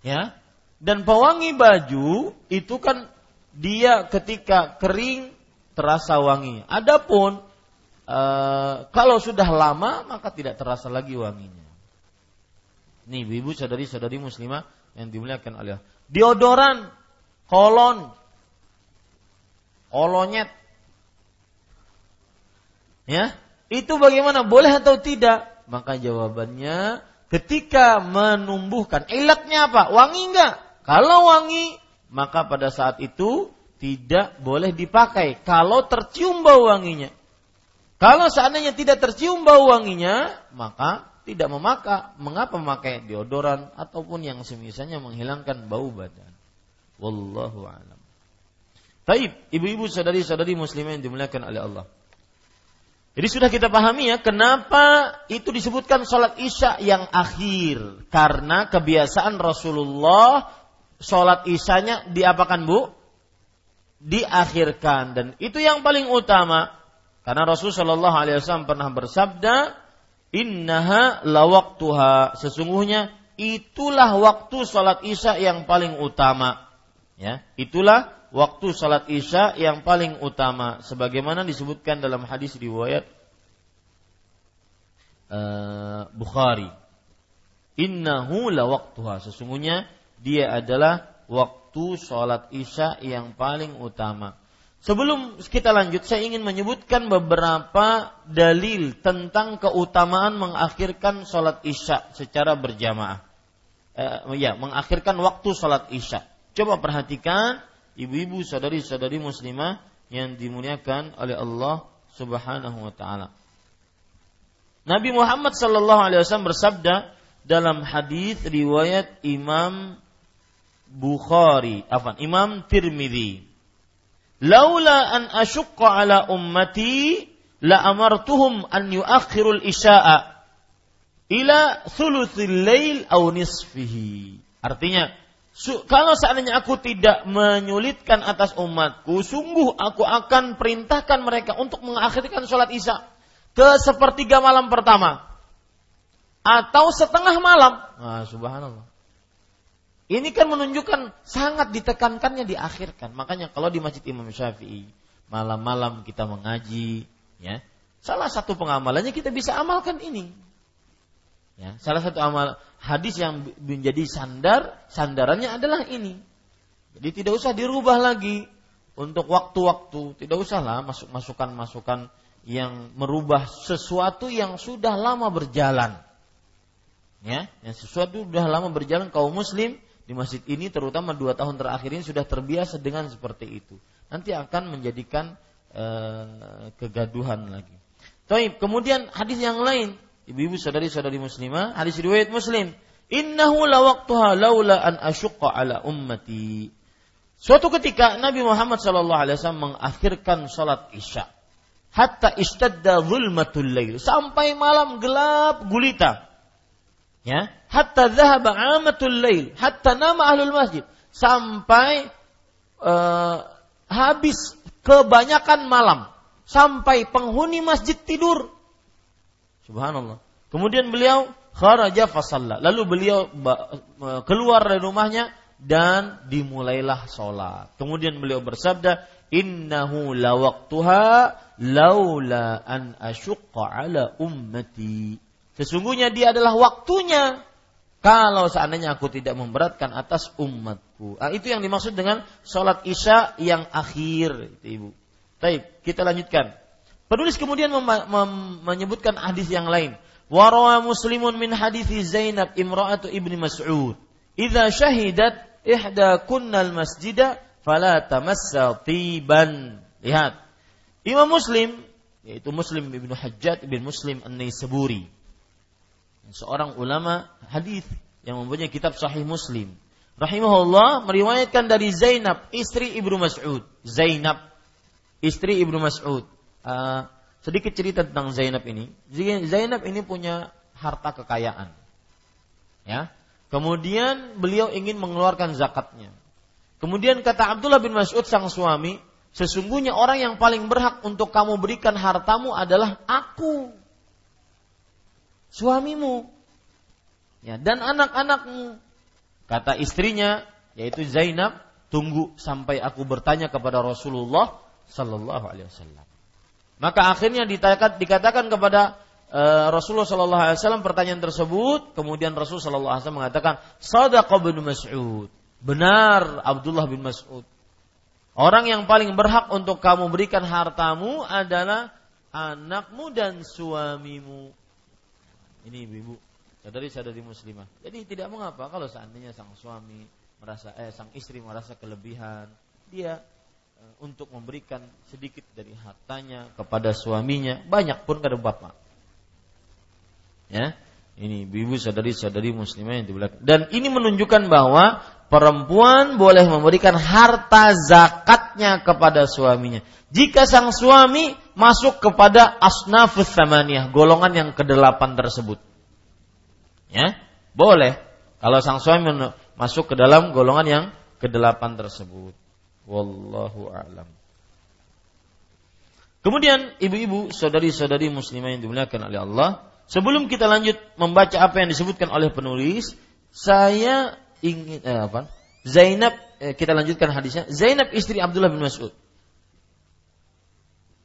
Ya, dan pewangi baju itu kan dia ketika kering terasa wangi. Adapun Eh, kalau sudah lama maka tidak terasa lagi wanginya. Nih, ibu saudari-saudari muslimah yang dimuliakan oleh Deodoran, kolon, kolonyet. Ya, itu bagaimana? Boleh atau tidak? Maka jawabannya ketika menumbuhkan ilatnya apa? Wangi enggak? Kalau wangi, maka pada saat itu tidak boleh dipakai kalau tercium bau wanginya. Kalau seandainya tidak tercium bau wanginya, maka tidak memakai. Mengapa memakai deodoran ataupun yang semisalnya menghilangkan bau badan? Wallahu a'lam. Taib, ibu-ibu sadari-sadari muslimah yang dimuliakan oleh Allah. Jadi sudah kita pahami ya, kenapa itu disebutkan sholat isya yang akhir? Karena kebiasaan Rasulullah sholat isyanya diapakan bu? Diakhirkan dan itu yang paling utama karena Rasul Shallallahu Alaihi Wasallam pernah bersabda, Innaha lawaktuha. Sesungguhnya itulah waktu sholat isya yang paling utama. Ya, itulah waktu salat Isya yang paling utama sebagaimana disebutkan dalam hadis riwayat uh, Bukhari. Innahu la waktuha. Sesungguhnya dia adalah waktu salat Isya yang paling utama. Sebelum kita lanjut, saya ingin menyebutkan beberapa dalil tentang keutamaan mengakhirkan sholat isya secara berjamaah. Eh, ya, mengakhirkan waktu sholat isya. Coba perhatikan ibu-ibu saudari-saudari muslimah yang dimuliakan oleh Allah Subhanahu wa taala. Nabi Muhammad sallallahu alaihi wasallam bersabda dalam hadis riwayat Imam Bukhari, apa? Imam Tirmidzi laula an asyqa ala ummati la amartuhum an yuakhirul isya'a ila thuluthil lail aw nisfihi. Artinya, kalau seandainya aku tidak menyulitkan atas umatku, sungguh aku akan perintahkan mereka untuk mengakhirkan sholat isya ke sepertiga malam pertama atau setengah malam. Nah, subhanallah. Ini kan menunjukkan sangat ditekankannya diakhirkan. Makanya kalau di Masjid Imam Syafi'i malam-malam kita mengaji, ya, salah satu pengamalannya kita bisa amalkan ini. Ya, salah satu amal hadis yang menjadi sandar, sandarannya adalah ini. Jadi tidak usah dirubah lagi untuk waktu-waktu, tidak usahlah masuk masukan-masukan yang merubah sesuatu yang sudah lama berjalan. Ya, yang sesuatu sudah lama berjalan kaum muslim di masjid ini terutama dua tahun terakhir ini sudah terbiasa dengan seperti itu. Nanti akan menjadikan e, kegaduhan lagi. Taib. Kemudian hadis yang lain, ibu-ibu saudari-saudari muslimah, hadis riwayat Muslim, "Innahu la waqtuha laula an asyqa ala ummati." Suatu ketika Nabi Muhammad sallallahu alaihi wasallam mengakhirkan salat Isya. Hatta istadda zulmatul lail. Sampai malam gelap gulita. Ya hatta dhahaba amatul lail. Hatta nama ahlul masjid. Sampai uh, habis kebanyakan malam. Sampai penghuni masjid tidur subhanallah kemudian beliau kharaja fasalla lalu beliau keluar dari rumahnya dan dimulailah sholat kemudian beliau bersabda innahu lawaktuha laula an asyqa ala ummati Sesungguhnya dia adalah waktunya kalau seandainya aku tidak memberatkan atas umatku. Nah, itu yang dimaksud dengan sholat isya yang akhir, itu ibu. Baik, kita lanjutkan. Penulis kemudian mem- mem- menyebutkan hadis yang lain. Warawa muslimun min hadis Zainab imra'atu ibni Mas'ud. Idza syahidat ihda kunnal masjida fala tamassa tiban. Lihat. Imam Muslim yaitu Muslim ibnu Hajjat ibn Muslim An-Naisaburi seorang ulama hadis yang mempunyai kitab Sahih Muslim. Rahimahullah meriwayatkan dari Zainab, istri Ibnu Mas'ud. Zainab, istri Ibnu Mas'ud. Uh, sedikit cerita tentang Zainab ini. Zainab ini punya harta kekayaan. Ya. Kemudian beliau ingin mengeluarkan zakatnya. Kemudian kata Abdullah bin Mas'ud sang suami, sesungguhnya orang yang paling berhak untuk kamu berikan hartamu adalah aku suamimu ya, dan anak-anakmu. Kata istrinya yaitu Zainab, tunggu sampai aku bertanya kepada Rasulullah Sallallahu Alaihi Wasallam. Maka akhirnya dikatakan, kepada uh, Rasulullah Wasallam pertanyaan tersebut, kemudian Rasul Sallallahu Alaihi Wasallam mengatakan, Sadaqah bin Mas'ud, benar Abdullah bin Mas'ud. Orang yang paling berhak untuk kamu berikan hartamu adalah anakmu dan suamimu. Ini ibu-ibu, sadari-sadari muslimah. Jadi tidak mengapa kalau seandainya sang suami merasa eh sang istri merasa kelebihan, dia untuk memberikan sedikit dari hartanya kepada suaminya, banyak pun kepada bapak. Ya, ini ibu sadari-sadari muslimah yang di belakang. Dan ini menunjukkan bahwa perempuan boleh memberikan harta zakatnya kepada suaminya. Jika sang suami masuk kepada asnafus samaniyah, golongan yang kedelapan tersebut. Ya, boleh. Kalau sang suami masuk ke dalam golongan yang kedelapan tersebut. Wallahu a'lam. Kemudian ibu-ibu, saudari-saudari muslimah yang dimuliakan oleh Allah, sebelum kita lanjut membaca apa yang disebutkan oleh penulis, saya ingin eh, apa? Zainab eh, kita lanjutkan hadisnya. Zainab istri Abdullah bin Mas'ud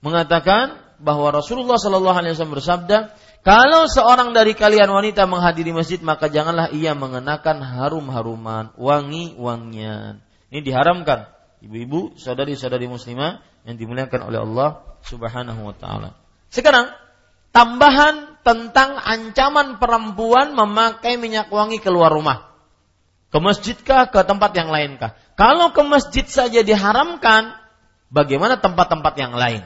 mengatakan bahwa Rasulullah Shallallahu Alaihi Wasallam bersabda, kalau seorang dari kalian wanita menghadiri masjid maka janganlah ia mengenakan harum-haruman, wangi-wangian. Ini diharamkan. Ibu-ibu, saudari-saudari muslimah yang dimuliakan oleh Allah Subhanahu wa taala. Sekarang tambahan tentang ancaman perempuan memakai minyak wangi keluar rumah. Ke masjidkah, ke tempat yang lainkah? Kalau ke masjid saja diharamkan, bagaimana tempat-tempat yang lain?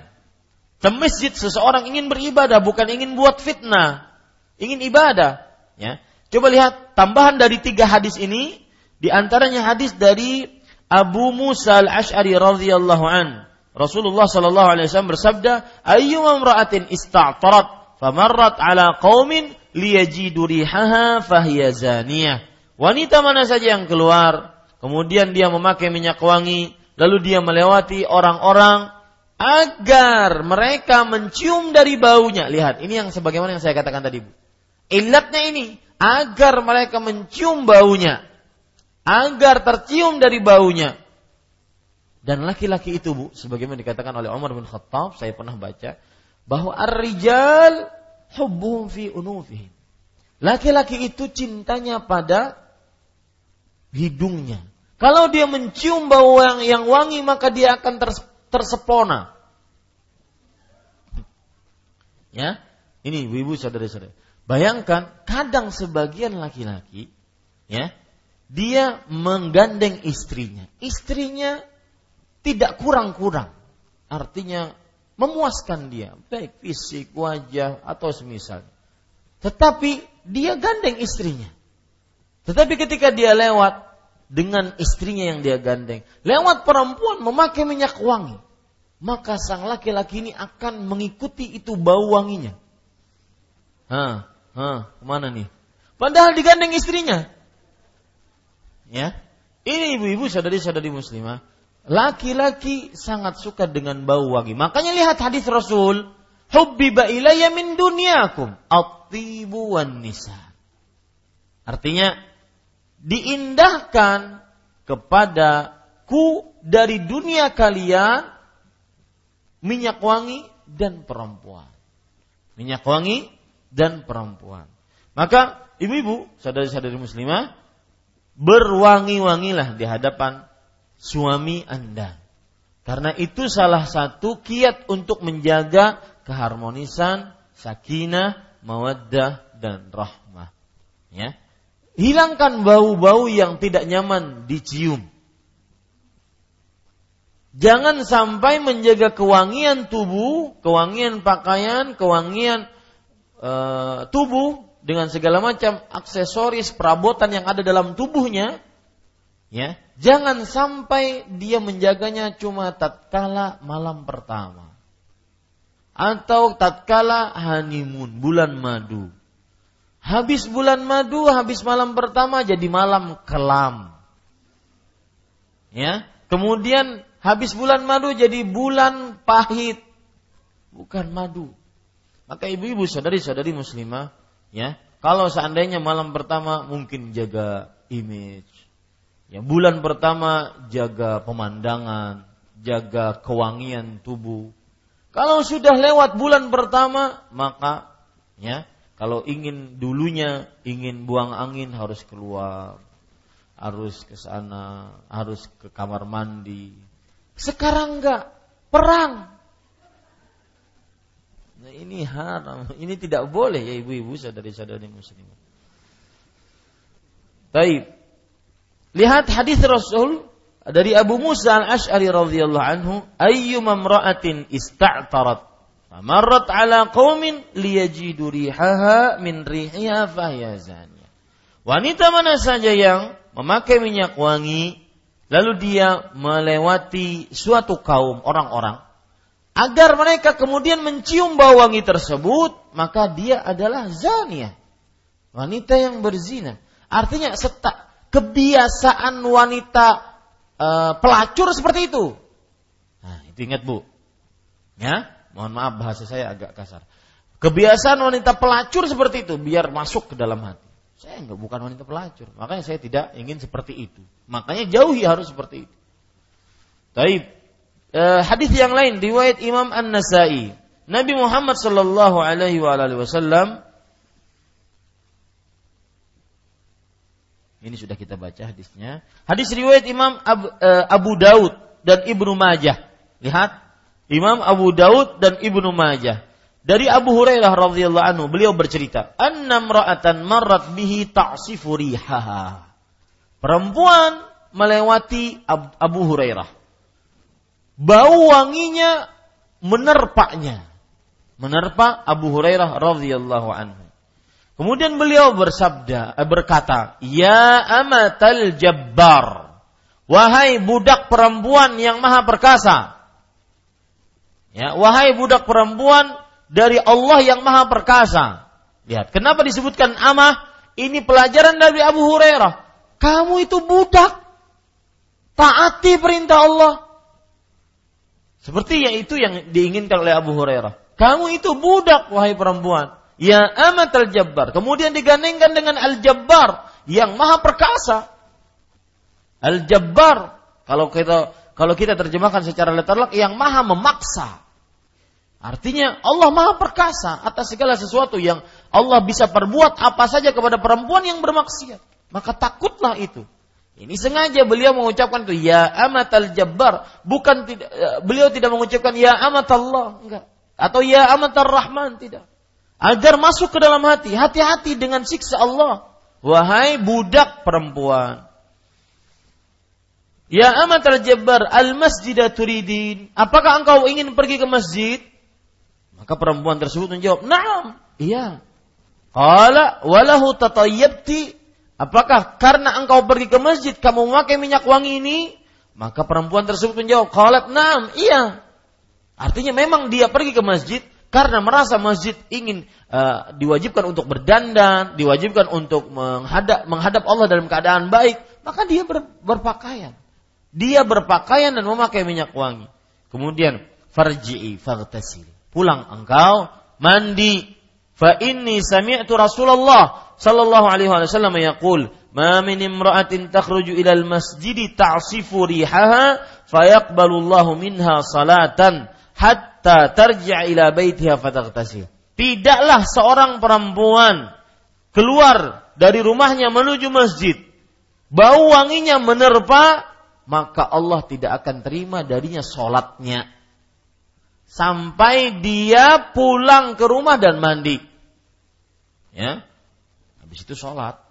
Ke masjid seseorang ingin beribadah, bukan ingin buat fitnah, ingin ibadah. Ya, coba lihat tambahan dari tiga hadis ini, di antaranya hadis dari Abu Musa al Ashari radhiyallahu an. Rasulullah sallallahu alaihi wasallam bersabda, "Ayyu imra'atin ista'tarat famarrat ala qaumin liyajidu rihaha fahiya zaniyah." Wanita mana saja yang keluar, kemudian dia memakai minyak wangi, lalu dia melewati orang-orang agar mereka mencium dari baunya. Lihat, ini yang sebagaimana yang saya katakan tadi, Bu. Ilatnya ini agar mereka mencium baunya, agar tercium dari baunya. Dan laki-laki itu, Bu, sebagaimana dikatakan oleh Umar bin Khattab, saya pernah baca bahwa ar-rijal hubbuhum fi unufihim. Laki-laki itu cintanya pada hidungnya. Kalau dia mencium bau yang, yang wangi maka dia akan tersepona. Ya, ini ibu-ibu saudara-saudara. Bayangkan kadang sebagian laki-laki ya, dia menggandeng istrinya. Istrinya tidak kurang-kurang. Artinya memuaskan dia, baik fisik, wajah atau semisal. Tetapi dia gandeng istrinya. Tetapi ketika dia lewat dengan istrinya yang dia gandeng. Lewat perempuan memakai minyak wangi. Maka sang laki-laki ini akan mengikuti itu bau wanginya. Hah, hah, ke mana nih? Padahal digandeng istrinya. Ya, ini ibu-ibu sadari-sadari muslimah. Laki-laki sangat suka dengan bau wangi. Makanya lihat hadis Rasul. Hubbiba ilayya min dunyakum. At-tibu nisa. Artinya diindahkan kepadaku dari dunia kalian minyak wangi dan perempuan. Minyak wangi dan perempuan. Maka ibu-ibu, saudari-saudari muslimah, berwangi-wangilah di hadapan suami Anda. Karena itu salah satu kiat untuk menjaga keharmonisan, sakinah, mawaddah dan rahmah. Ya. Hilangkan bau-bau yang tidak nyaman dicium. Jangan sampai menjaga kewangian tubuh, kewangian pakaian, kewangian e, tubuh dengan segala macam aksesoris perabotan yang ada dalam tubuhnya. Ya, jangan sampai dia menjaganya cuma tatkala malam pertama atau tatkala honeymoon bulan madu Habis bulan madu, habis malam pertama jadi malam kelam. Ya, kemudian habis bulan madu jadi bulan pahit. Bukan madu. Maka ibu-ibu saudari-saudari muslimah, ya, kalau seandainya malam pertama mungkin jaga image. Ya, bulan pertama jaga pemandangan, jaga kewangian tubuh. Kalau sudah lewat bulan pertama, maka ya, kalau ingin dulunya ingin buang angin harus keluar, harus ke sana, harus ke kamar mandi. Sekarang enggak, perang. Nah, ini haram, ini tidak boleh ya ibu-ibu saudari-saudari muslim. Baik. Lihat hadis Rasul dari Abu Musa al-Ash'ari radhiyallahu anhu, ayyuma imra'atin ista'tarat Marrat ala qaumin liyajidu rihaha min rihiha fahyazaniyah. Wanita mana saja yang memakai minyak wangi lalu dia melewati suatu kaum orang-orang agar mereka kemudian mencium bau wangi tersebut maka dia adalah zania wanita yang berzina artinya setak kebiasaan wanita e, pelacur seperti itu nah itu ingat bu ya Mohon maaf bahasa saya agak kasar. Kebiasaan wanita pelacur seperti itu biar masuk ke dalam hati. Saya enggak bukan wanita pelacur. Makanya saya tidak ingin seperti itu. Makanya jauhi harus seperti itu. Taib. E, hadis yang lain riwayat Imam An-Nasai. Nabi Muhammad sallallahu alaihi wasallam Ini sudah kita baca hadisnya. Hadis riwayat Imam Abu, uh, Abu Daud dan Ibnu Majah. Lihat, Imam Abu Daud dan Ibnu Majah. Dari Abu Hurairah radhiyallahu anhu, beliau bercerita, "Annam ra'atan marrat bihi ta'sifu rihaha." Perempuan melewati Abu Hurairah. Bau wanginya menerpaknya. Menerpa Abu Hurairah radhiyallahu anhu. Kemudian beliau bersabda, eh, berkata, Ya amatal jabbar, wahai budak perempuan yang maha perkasa. Ya, wahai budak perempuan dari Allah yang maha perkasa. Lihat, kenapa disebutkan amah? Ini pelajaran dari Abu Hurairah. Kamu itu budak. Taati perintah Allah. Seperti yang itu yang diinginkan oleh Abu Hurairah. Kamu itu budak, wahai perempuan. Ya amat al-jabbar. Kemudian digandengkan dengan al-jabbar yang maha perkasa. Al-jabbar kalau kita kalau kita terjemahkan secara letterlek yang maha memaksa. Artinya Allah maha perkasa atas segala sesuatu yang Allah bisa perbuat apa saja kepada perempuan yang bermaksiat. Maka takutlah itu. Ini sengaja beliau mengucapkan itu ya amat al-jabbar, bukan tidak beliau tidak mengucapkan ya amat Allah, enggak. Atau ya amat ar-Rahman, tidak agar masuk ke dalam hati. Hati-hati dengan siksa Allah. Wahai budak perempuan. Ya amat al-jabbar al-masjidah turidin. Apakah engkau ingin pergi ke masjid? Maka perempuan tersebut menjawab, Naam. Iya. Qala walahu tatayyabti. Apakah karena engkau pergi ke masjid kamu memakai minyak wangi ini? Maka perempuan tersebut menjawab, Qalat naam. Iya. Artinya memang dia pergi ke masjid karena merasa masjid ingin uh, diwajibkan untuk berdandan, diwajibkan untuk menghadap menghadap Allah dalam keadaan baik, maka dia ber, berpakaian. Dia berpakaian dan memakai minyak wangi. Kemudian farji'i faghtasil. Pulang engkau mandi. Fa inni sami'tu Rasulullah sallallahu alaihi wasallam yaqul, "Ma min imra'atin takhruju ila al-masjidi ta'sifu rihaha fayaqbalu Allahu minha salatan." hatta tarji' ila baitiha fataghtasil. Tidaklah seorang perempuan keluar dari rumahnya menuju masjid, bau wanginya menerpa, maka Allah tidak akan terima darinya sholatnya. Sampai dia pulang ke rumah dan mandi. Ya, habis itu sholat.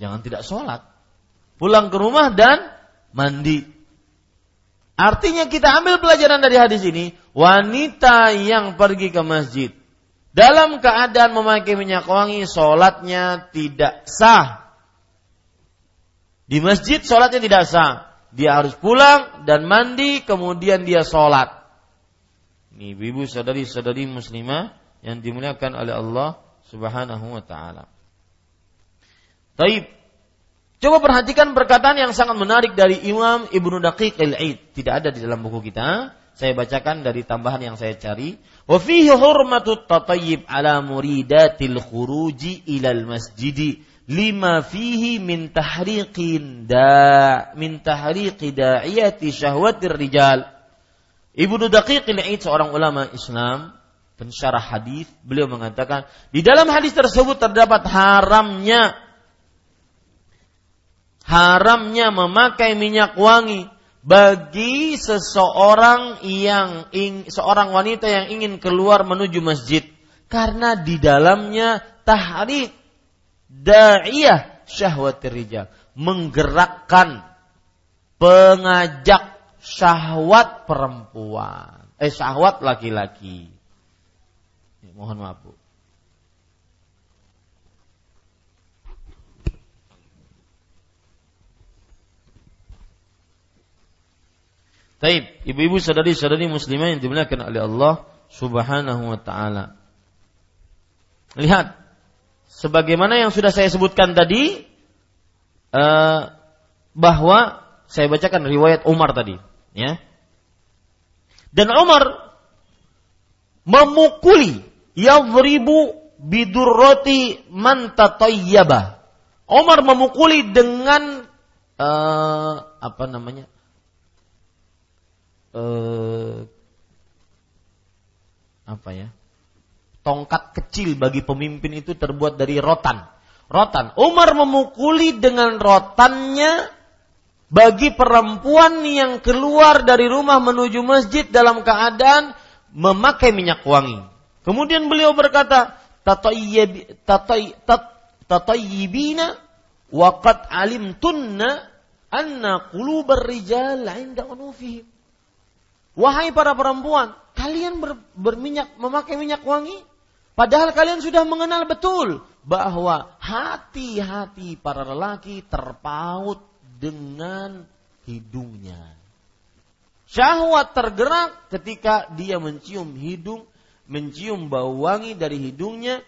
Jangan tidak sholat. Pulang ke rumah dan mandi. Artinya kita ambil pelajaran dari hadis ini, wanita yang pergi ke masjid dalam keadaan memakai minyak wangi, sholatnya tidak sah. Di masjid sholatnya tidak sah. Dia harus pulang dan mandi, kemudian dia sholat. Ini ibu saudari-saudari muslimah yang dimuliakan oleh Allah subhanahu wa ta'ala. Taib. Coba perhatikan perkataan yang sangat menarik dari Imam Ibnu Daqiq al-Aid. Tidak ada di dalam buku kita. Saya bacakan dari tambahan yang saya cari. Wa fihi hurmatut tatayyib ala muridatil khuruji ilal masjidi lima fihi min tahriqin da min tahriqi da'iyati syahwatir rijal. Ibnu Daqiq al-Aid seorang ulama Islam pensyarah hadis, beliau mengatakan di dalam hadis tersebut terdapat haramnya. Haramnya memakai minyak wangi bagi seseorang yang seorang wanita yang ingin keluar menuju masjid. Karena di dalamnya tahrik da'iyah syahwatir rijal. Menggerakkan pengajak syahwat perempuan eh syahwat laki-laki mohon maaf Bu Taib, ibu-ibu sadari-sadari muslimah yang dimuliakan oleh Allah Subhanahu wa taala. Lihat, sebagaimana yang sudah saya sebutkan tadi uh, bahwa saya bacakan riwayat Umar tadi, ya. Dan Umar memukuli yadribu bidurroti man tatayyaba. Umar memukuli dengan uh, apa namanya? Uh, apa ya? Tongkat kecil bagi pemimpin itu terbuat dari rotan. Rotan. Umar memukuli dengan rotannya bagi perempuan yang keluar dari rumah menuju masjid dalam keadaan memakai minyak wangi. Kemudian beliau berkata, tatayyibina waqad alimtunna anna qulubar rijal 'inda unufihim. Wahai para perempuan, kalian ber, berminyak memakai minyak wangi padahal kalian sudah mengenal betul bahwa hati-hati para lelaki terpaut dengan hidungnya. Syahwat tergerak ketika dia mencium hidung, mencium bau wangi dari hidungnya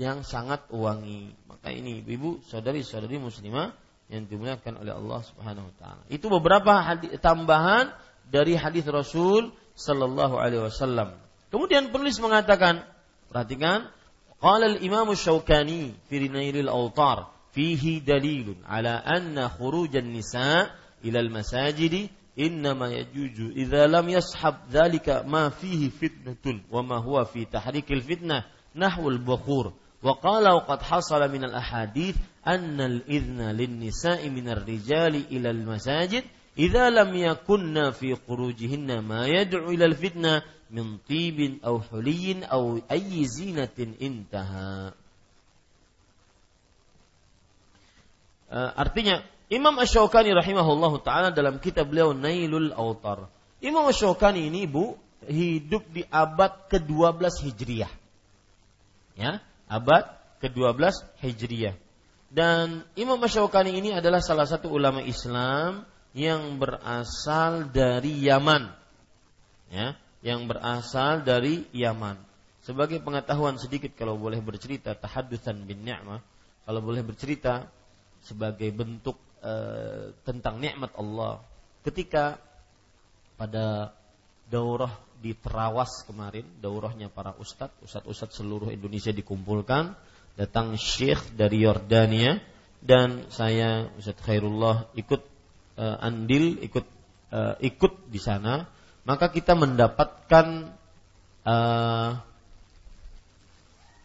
yang sangat wangi. Maka ini ibu, saudari-saudari muslimah yang dimuliakan oleh Allah Subhanahu wa taala. Itu beberapa hadis, tambahan dari hadis Rasul sallallahu alaihi wasallam. Kemudian penulis mengatakan, perhatikan, qala al-Imam Syaukani fi Nailil Awtar fihi dalilun ala anna khurujan nisa ila al-masajid yajuju idza lam yashab dhalika ma fihi fitnatun wa ma huwa fi tahrikil fitnah nahwul bukhur وقال وقد حصل من الأحاديث أن الإذن للنساء من الرجال إلى المساجد إذا لم يكن في خروجهن ما يدعو إلى الفتنة من طيب أو حلي أو أي زينة انتهى. Uh, artinya Imam Ash-Shawqani rahimahullah taala dalam kitab beliau Nailul Autar. Imam Ash-Shawqani ini Bu hidup di abad ke-12 Hijriah. Ya, abad ke-12 Hijriah. Dan Imam Ash-Shawqani ini adalah salah satu ulama Islam yang berasal dari Yaman. Ya, yang berasal dari Yaman. Sebagai pengetahuan sedikit kalau boleh bercerita tahaddusan bin ni'mah, kalau boleh bercerita sebagai bentuk e, tentang nikmat Allah ketika pada daurah di Terawas kemarin, daurahnya para ustadz, ustadz-ustadz seluruh Indonesia dikumpulkan, datang syekh dari Yordania dan saya Ustadz Khairullah ikut e, andil, ikut e, ikut di sana, maka kita mendapatkan e,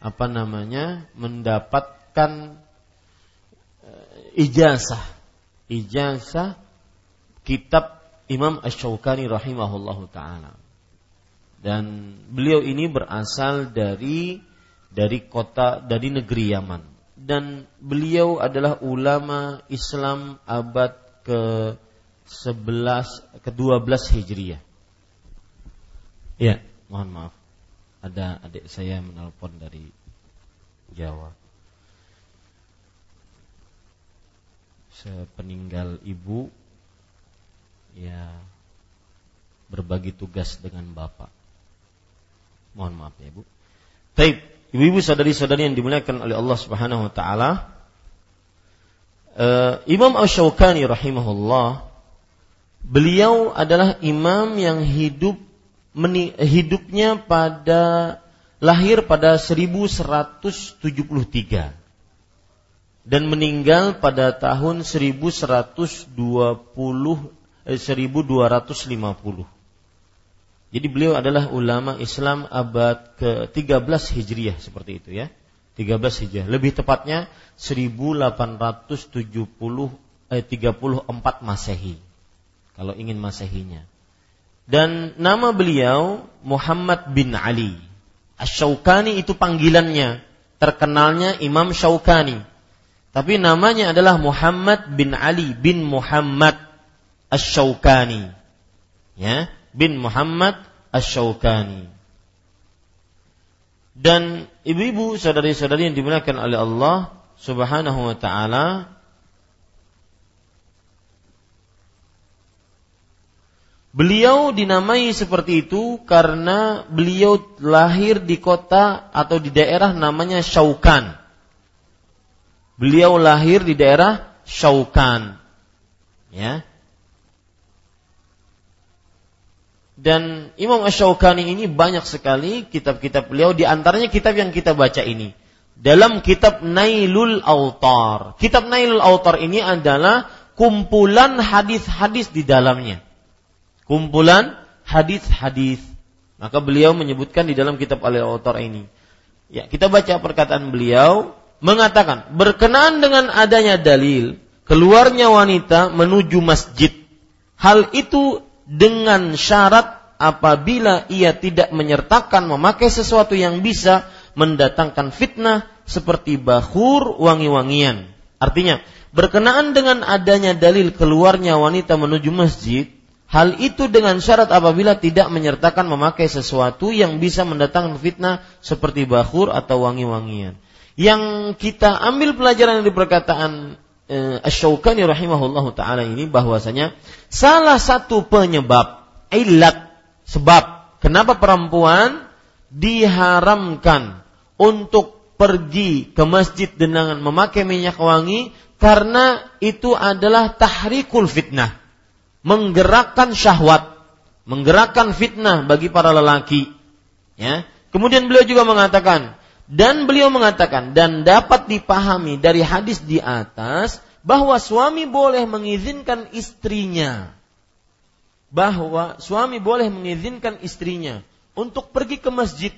apa namanya? mendapatkan ijazah ijazah kitab Imam Ash-Shawkani rahimahullahu taala. Dan beliau ini berasal dari dari kota dari negeri Yaman dan beliau adalah ulama Islam abad ke 11 ke 12 Hijriah. Ya, mohon maaf. Ada adik saya menelpon dari Jawa. Sepeninggal ibu ya berbagi tugas dengan bapak. Mohon maaf ya, Ibu. Taib, ibu-ibu saudari-saudari yang dimuliakan oleh Allah Subhanahu wa taala. Uh, imam Asy-Syaukani rahimahullah beliau adalah imam yang hidup meni, hidupnya pada lahir pada 1173 dan meninggal pada tahun 1120 eh, 1250. Jadi beliau adalah ulama Islam abad ke-13 Hijriah seperti itu ya. 13 Hijriah. Lebih tepatnya 1870 eh, 34 Masehi. Kalau ingin Masehinya. Dan nama beliau Muhammad bin Ali. Asy-Syaukani itu panggilannya. Terkenalnya Imam Syaukani tapi namanya adalah Muhammad bin Ali bin Muhammad Ash-Shawkani. Ya, bin Muhammad Ash-Shawkani. Dan ibu-ibu, saudari-saudari yang dimuliakan oleh Allah Subhanahu wa taala, Beliau dinamai seperti itu karena beliau lahir di kota atau di daerah namanya Syaukan. Beliau lahir di daerah Syaukan. Ya. Dan Imam Ash-Shawkani ini banyak sekali kitab-kitab beliau di antaranya kitab yang kita baca ini. dalam kitab Nailul Autar. Kitab Nailul Autar ini adalah kumpulan hadis-hadis di dalamnya. Kumpulan hadis-hadis. Maka beliau menyebutkan di dalam kitab Al Autar ini. Ya, kita baca perkataan beliau mengatakan berkenaan dengan adanya dalil keluarnya wanita menuju masjid. Hal itu dengan syarat apabila ia tidak menyertakan memakai sesuatu yang bisa mendatangkan fitnah seperti bahur wangi-wangian. Artinya, berkenaan dengan adanya dalil keluarnya wanita menuju masjid, hal itu dengan syarat apabila tidak menyertakan memakai sesuatu yang bisa mendatangkan fitnah seperti bahur atau wangi-wangian. Yang kita ambil pelajaran dari perkataan eh, Asy-Syaukani rahimahullahu taala ini bahwasanya salah satu penyebab ilat sebab kenapa perempuan diharamkan untuk pergi ke masjid dengan memakai minyak wangi karena itu adalah tahrikul fitnah, menggerakkan syahwat, menggerakkan fitnah bagi para lelaki. Ya. Kemudian beliau juga mengatakan dan beliau mengatakan dan dapat dipahami dari hadis di atas bahwa suami boleh mengizinkan istrinya bahwa suami boleh mengizinkan istrinya untuk pergi ke masjid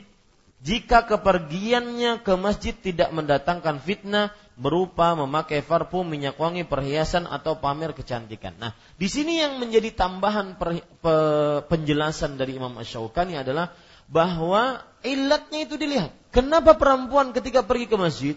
jika kepergiannya ke masjid tidak mendatangkan fitnah berupa memakai parfum, minyak wangi, perhiasan atau pamer kecantikan. Nah, di sini yang menjadi tambahan per, pe, penjelasan dari Imam Ash-Shawqani adalah bahwa ilatnya itu dilihat. Kenapa perempuan ketika pergi ke masjid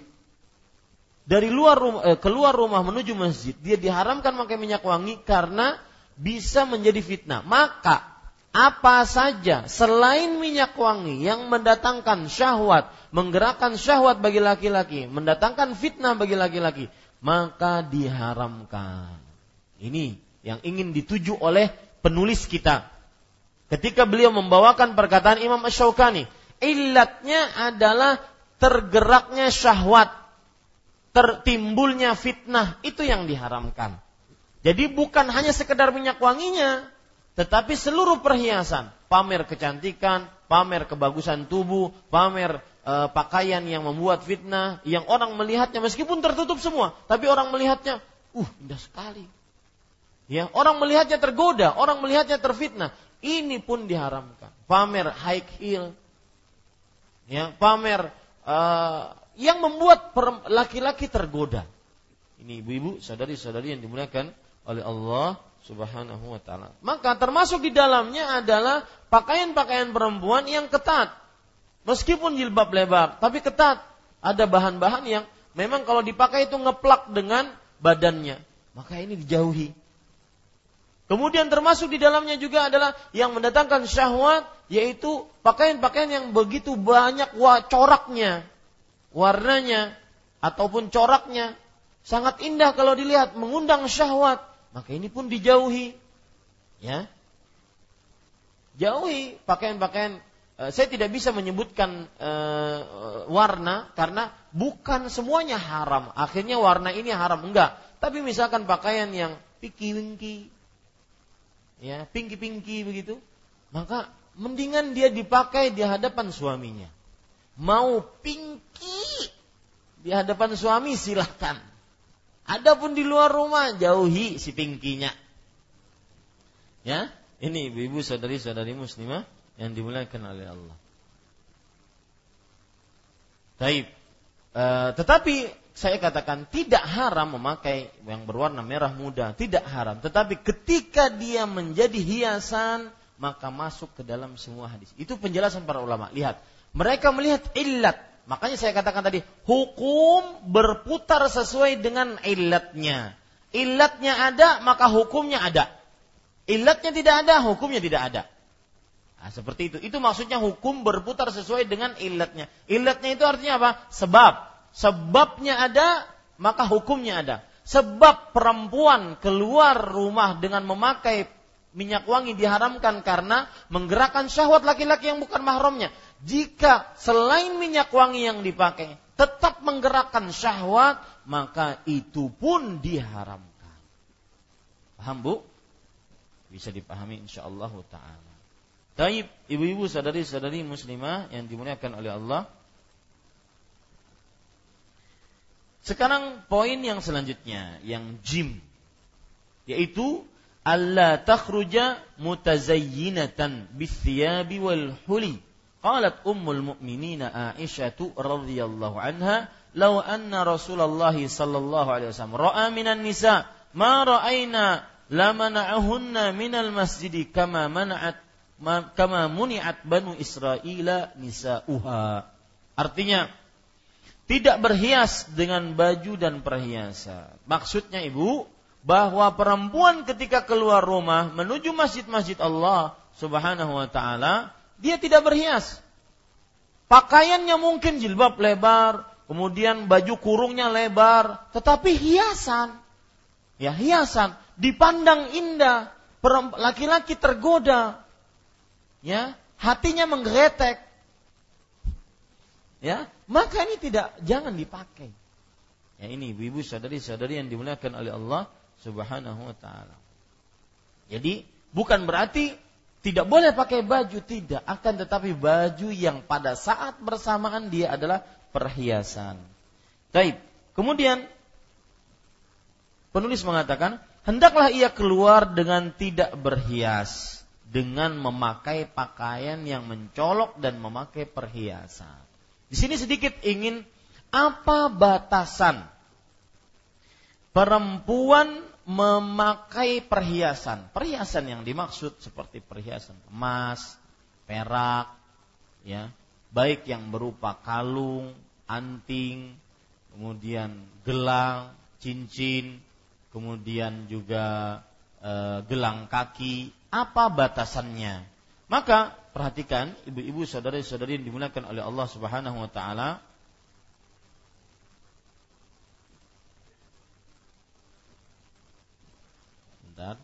dari luar rumah, eh, keluar rumah menuju masjid dia diharamkan memakai minyak wangi karena bisa menjadi fitnah. Maka apa saja selain minyak wangi yang mendatangkan syahwat, menggerakkan syahwat bagi laki-laki, mendatangkan fitnah bagi laki-laki, maka diharamkan. Ini yang ingin dituju oleh penulis kita. Ketika beliau membawakan perkataan Imam Ash-Shawqani, illatnya adalah tergeraknya syahwat, tertimbulnya fitnah, itu yang diharamkan. Jadi bukan hanya sekedar minyak wanginya, tetapi seluruh perhiasan, pamer kecantikan, pamer kebagusan tubuh, pamer e, pakaian yang membuat fitnah, yang orang melihatnya meskipun tertutup semua, tapi orang melihatnya, uh, indah sekali. Ya, orang melihatnya tergoda, orang melihatnya terfitnah. Ini pun diharamkan. Pamer high heel, ya, pamer e, yang membuat laki-laki tergoda. Ini ibu-ibu, saudari-saudari yang dimuliakan oleh Allah Subhanahu wa taala. Maka termasuk di dalamnya adalah pakaian-pakaian perempuan yang ketat. Meskipun jilbab lebar, tapi ketat. Ada bahan-bahan yang memang kalau dipakai itu ngeplak dengan badannya. Maka ini dijauhi. Kemudian termasuk di dalamnya juga adalah yang mendatangkan syahwat yaitu pakaian-pakaian yang begitu banyak coraknya, warnanya ataupun coraknya sangat indah kalau dilihat mengundang syahwat maka ini pun dijauhi. Ya. Jauhi pakaian-pakaian e, saya tidak bisa menyebutkan e, warna karena bukan semuanya haram. Akhirnya warna ini haram enggak. Tapi misalkan pakaian yang pinky-pinky ya, pinky-pinky begitu, maka mendingan dia dipakai di hadapan suaminya. Mau pinky di hadapan suami silahkan. Adapun di luar rumah jauhi si pingkinya. Ya, ini ibu-ibu saudari-saudari muslimah yang dimuliakan oleh Allah. Taib. E, tetapi saya katakan tidak haram memakai yang berwarna merah muda, tidak haram. Tetapi ketika dia menjadi hiasan, maka masuk ke dalam semua hadis. Itu penjelasan para ulama. Lihat, mereka melihat illat Makanya saya katakan tadi, hukum berputar sesuai dengan ilatnya. Ilatnya ada, maka hukumnya ada. Ilatnya tidak ada, hukumnya tidak ada. Nah, seperti itu. Itu maksudnya hukum berputar sesuai dengan ilatnya. Ilatnya itu artinya apa? Sebab. Sebabnya ada, maka hukumnya ada. Sebab perempuan keluar rumah dengan memakai minyak wangi diharamkan karena menggerakkan syahwat laki-laki yang bukan mahramnya jika selain minyak wangi yang dipakai tetap menggerakkan syahwat, maka itu pun diharamkan. Paham Bu? Bisa dipahami insyaallah taala. Taib, ibu-ibu sadari-sadari muslimah yang dimuliakan oleh Allah. Sekarang poin yang selanjutnya, yang jim, yaitu Allah takhruja mutazayyinatan bithiyabi wal huli. Qalat ummul mu'minina Aisyah radhiyallahu anha, "Law anna Rasulullah sallallahu alaihi wasallam ra'a minan nisa ma ra'aina lamana'ahunna minal masjidi kama mana'at kama muni'at banu Israila nisa'uha." Artinya, tidak berhias dengan baju dan perhiasan. Maksudnya ibu, bahwa perempuan ketika keluar rumah menuju masjid-masjid Allah Subhanahu wa taala, dia tidak berhias. Pakaiannya mungkin jilbab lebar, kemudian baju kurungnya lebar, tetapi hiasan. Ya, hiasan dipandang indah, laki-laki tergoda. Ya, hatinya menggretek. Ya, maka ini tidak jangan dipakai. Ya ini ibu-ibu saudari-saudari yang dimuliakan oleh Allah Subhanahu wa taala. Jadi bukan berarti tidak boleh pakai baju tidak, akan tetapi baju yang pada saat bersamaan dia adalah perhiasan. Taib. Kemudian penulis mengatakan, hendaklah ia keluar dengan tidak berhias, dengan memakai pakaian yang mencolok dan memakai perhiasan. Di sini sedikit ingin apa batasan perempuan memakai perhiasan? Perhiasan yang dimaksud seperti perhiasan emas, perak, ya, baik yang berupa kalung, anting, kemudian gelang, cincin, kemudian juga e, gelang kaki. Apa batasannya? Maka perhatikan ibu-ibu saudari-saudari yang dimuliakan oleh Allah Subhanahu wa taala Bentar.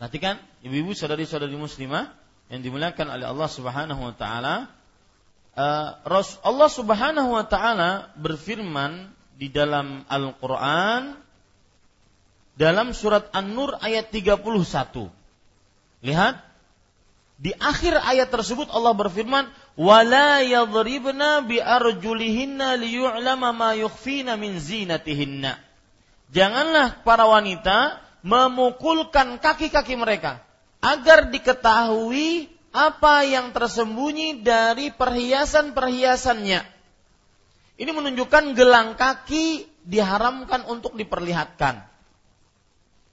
Perhatikan ibu-ibu saudari-saudari muslimah yang dimuliakan oleh Allah Subhanahu wa taala. Uh, Allah Subhanahu wa taala berfirman di dalam Al-Qur'an dalam surat An-Nur ayat 31. Lihat di akhir ayat tersebut Allah berfirman wala yadribna bi arjulihinna liyu'lama ma yukhfina min zinatihinna. Janganlah para wanita memukulkan kaki-kaki mereka agar diketahui apa yang tersembunyi dari perhiasan-perhiasannya. Ini menunjukkan gelang kaki diharamkan untuk diperlihatkan.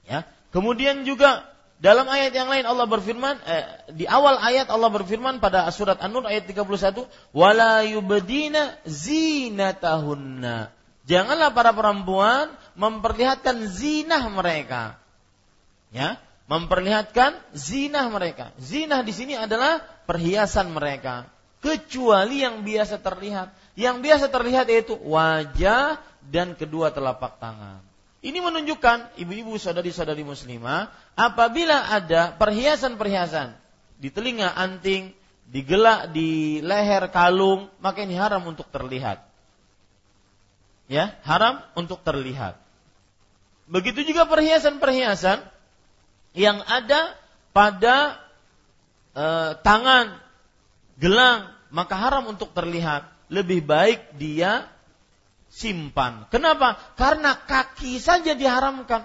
Ya. Kemudian juga dalam ayat yang lain Allah berfirman eh, di awal ayat Allah berfirman pada surat An-Nur ayat 31 wala yubdina zinatahunna. Janganlah para perempuan memperlihatkan zinah mereka. Ya, memperlihatkan zinah mereka. Zinah di sini adalah perhiasan mereka, kecuali yang biasa terlihat. Yang biasa terlihat yaitu wajah dan kedua telapak tangan. Ini menunjukkan ibu-ibu saudari-saudari muslimah apabila ada perhiasan-perhiasan di telinga anting, di gelak, di leher kalung, maka ini haram untuk terlihat. Ya, haram untuk terlihat. Begitu juga perhiasan-perhiasan yang ada pada e, tangan, gelang, maka haram untuk terlihat. Lebih baik dia simpan. Kenapa? Karena kaki saja diharamkan.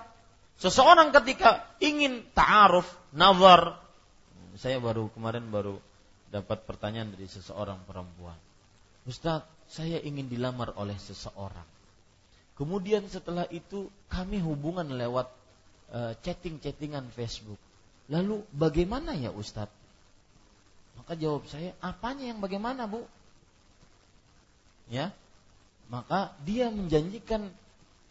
Seseorang ketika ingin ta'aruf, nazar, saya baru kemarin baru dapat pertanyaan dari seseorang perempuan. Ustaz, saya ingin dilamar oleh seseorang. Kemudian setelah itu kami hubungan lewat uh, chatting-chattingan Facebook. Lalu bagaimana ya Ustadz? Maka jawab saya, apanya yang bagaimana bu? Ya, maka dia menjanjikan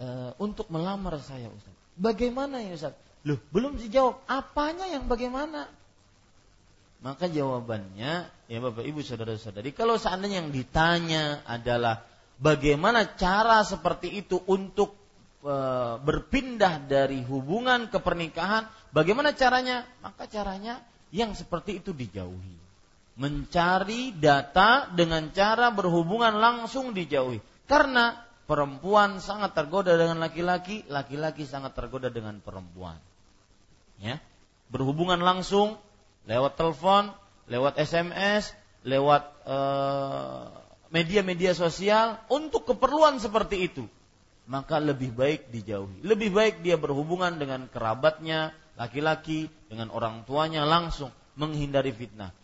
uh, untuk melamar saya Ustadz. Bagaimana ya Ustadz? Loh, belum dijawab. Apanya yang bagaimana? Maka jawabannya, ya Bapak Ibu Saudara-saudari, kalau seandainya yang ditanya adalah bagaimana cara seperti itu untuk e, berpindah dari hubungan ke pernikahan, bagaimana caranya? Maka caranya yang seperti itu dijauhi. Mencari data dengan cara berhubungan langsung dijauhi. Karena perempuan sangat tergoda dengan laki-laki, laki-laki sangat tergoda dengan perempuan. Ya. Berhubungan langsung lewat telepon, lewat SMS, lewat uh, media-media sosial untuk keperluan seperti itu, maka lebih baik dijauhi. Lebih baik dia berhubungan dengan kerabatnya, laki-laki, dengan orang tuanya langsung menghindari fitnah.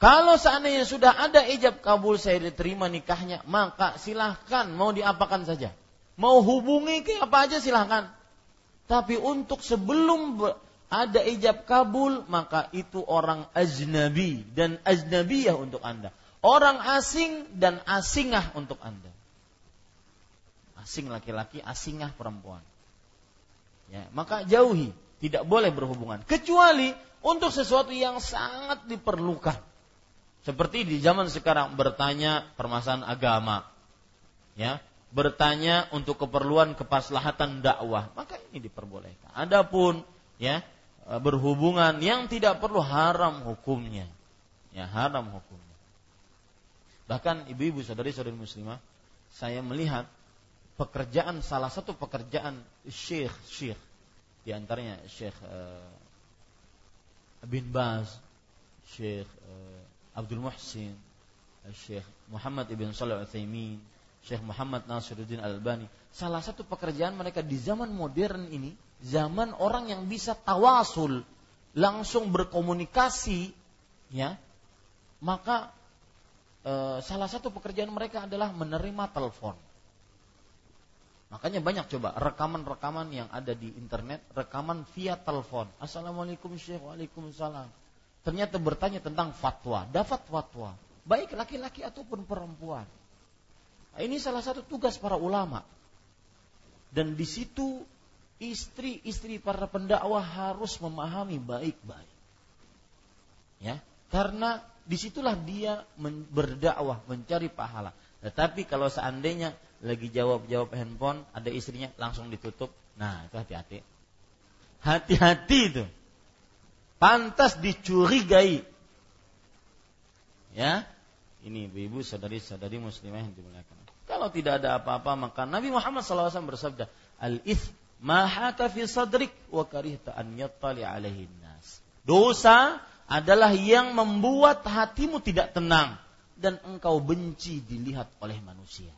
Kalau seandainya sudah ada ijab kabul saya diterima nikahnya, maka silahkan mau diapakan saja. Mau hubungi ke apa aja silahkan. Tapi untuk sebelum ada ijab kabul, maka itu orang ajnabi dan ajnabiyah untuk Anda. Orang asing dan asingah untuk Anda. Asing laki-laki, asingah perempuan. Ya, maka jauhi, tidak boleh berhubungan kecuali untuk sesuatu yang sangat diperlukan. Seperti di zaman sekarang bertanya permasalahan agama. Ya, bertanya untuk keperluan kepaslahatan dakwah, maka ini diperbolehkan. Adapun ya Eh, berhubungan yang tidak perlu haram hukumnya. Ya, haram hukumnya. Bahkan ibu-ibu saudari-saudari muslimah, saya melihat pekerjaan salah satu pekerjaan syekh syekh di antaranya syekh uh, bin Baz, syekh uh, Abdul Muhsin, syekh Muhammad ibn Salih Utsaimin, syekh Muhammad Nasiruddin Al-Albani. Salah satu pekerjaan mereka di zaman modern ini zaman orang yang bisa tawasul, langsung berkomunikasi, ya, maka e, salah satu pekerjaan mereka adalah menerima telepon. Makanya banyak coba rekaman-rekaman yang ada di internet, rekaman via telepon. Assalamualaikum Syekh, Waalaikumsalam. Ternyata bertanya tentang fatwa, dapat fatwa, baik laki-laki ataupun perempuan. Nah, ini salah satu tugas para ulama. Dan di situ istri-istri para pendakwah harus memahami baik-baik. Ya, karena di situlah dia berdakwah mencari pahala. Tetapi kalau seandainya lagi jawab-jawab handphone, ada istrinya langsung ditutup. Nah, itu hati-hati. Hati-hati itu. Pantas dicurigai. Ya, ini ibu-ibu, saudari-saudari muslimah yang dimuliakan. Kalau tidak ada apa-apa, maka Nabi Muhammad SAW bersabda, al-ith mahaka fi sadrik wa karihta an yattali alaihi nas. Dosa adalah yang membuat hatimu tidak tenang dan engkau benci dilihat oleh manusia.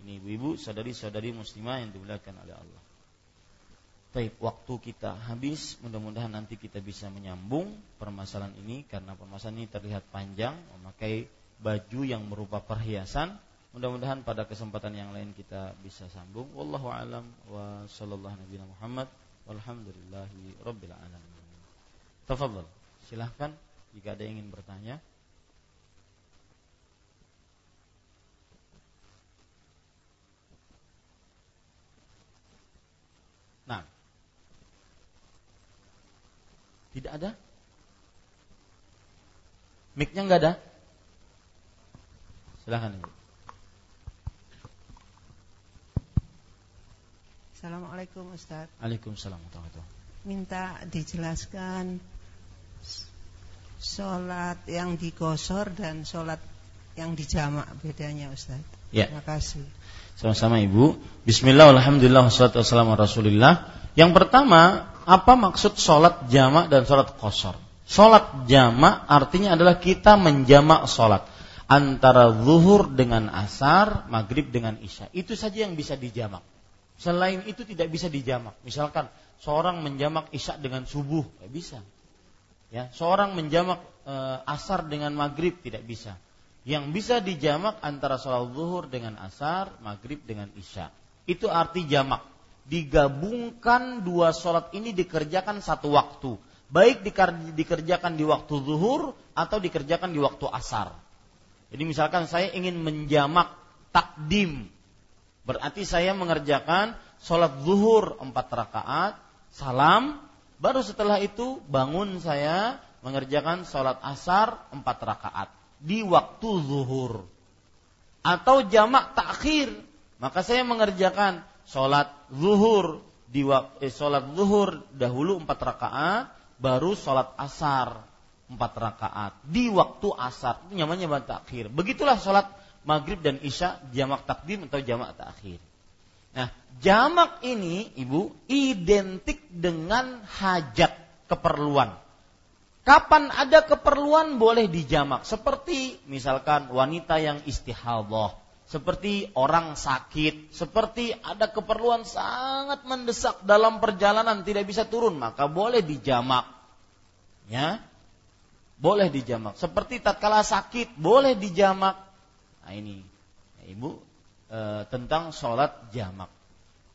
Ini ibu-ibu, saudari-saudari muslimah yang dimuliakan oleh Allah. Baik, waktu kita habis. Mudah-mudahan nanti kita bisa menyambung permasalahan ini karena permasalahan ini terlihat panjang, memakai baju yang berupa perhiasan Mudah-mudahan pada kesempatan yang lain kita bisa sambung. Wallahu alam wa sallallahu nabi Muhammad walhamdulillahi alamin. Tafadhal. Silahkan jika ada yang ingin bertanya. Nah. Tidak ada? Mic-nya enggak ada? Silahkan Ibu. Assalamualaikum Ustaz. Waalaikumsalam Minta dijelaskan sholat yang digosor dan sholat yang dijamak bedanya Ustaz. Ya. Terima kasih. Sama-sama Ibu. Bismillah, Alhamdulillah, wassalatu wassalamu rasulillah. Yang pertama, apa maksud sholat jamak dan sholat kosor? Sholat jamak artinya adalah kita menjamak sholat antara zuhur dengan asar, maghrib dengan isya. Itu saja yang bisa dijamak. Selain itu tidak bisa dijamak. Misalkan seorang menjamak isya dengan subuh, tidak bisa. Ya, seorang menjamak e, asar dengan maghrib tidak bisa. Yang bisa dijamak antara sholat zuhur dengan asar, maghrib dengan isya. Itu arti jamak. Digabungkan dua sholat ini dikerjakan satu waktu. Baik dikerjakan di waktu zuhur atau dikerjakan di waktu asar. Jadi misalkan saya ingin menjamak takdim Berarti saya mengerjakan sholat zuhur empat rakaat, salam, baru setelah itu bangun saya mengerjakan sholat asar empat rakaat di waktu zuhur. Atau jamak takhir, maka saya mengerjakan sholat zuhur di eh, sholat zuhur dahulu empat rakaat, baru sholat asar. empat rakaat di waktu asar itu namanya jamak takhir begitulah sholat maghrib dan isya jamak takdim atau jamak takhir nah jamak ini ibu identik dengan hajat keperluan kapan ada keperluan boleh dijamak seperti misalkan wanita yang istihadah seperti orang sakit, seperti ada keperluan sangat mendesak dalam perjalanan tidak bisa turun, maka boleh dijamak. Ya. Boleh dijamak. Seperti tatkala sakit boleh dijamak. Nah ini ya, Ibu e, tentang sholat jamak.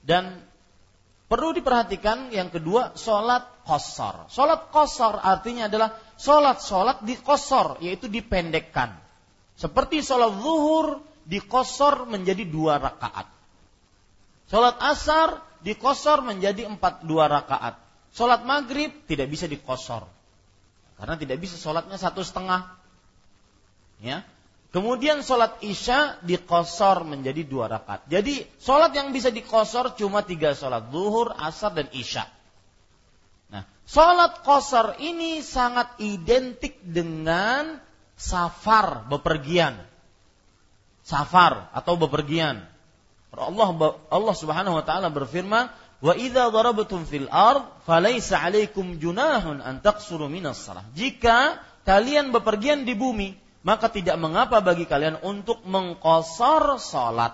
Dan perlu diperhatikan yang kedua sholat kosor. Sholat kosor artinya adalah sholat-sholat di kosor, yaitu dipendekkan. Seperti sholat zuhur dikosor menjadi dua rakaat. Sholat asar dikosor menjadi empat dua rakaat. Sholat maghrib tidak bisa dikosor. Karena tidak bisa sholatnya satu setengah. Ya. Kemudian sholat isya dikosor menjadi dua rakaat. Jadi sholat yang bisa dikosor cuma tiga sholat. Zuhur, asar, dan isya. Nah, sholat kosor ini sangat identik dengan safar, bepergian safar atau bepergian. Allah Allah Subhanahu wa taala berfirman, "Wa idza darabtum fil ard falaysa 'alaikum junahun an taqsuru minas salah." Jika kalian bepergian di bumi, maka tidak mengapa bagi kalian untuk mengkosor salat.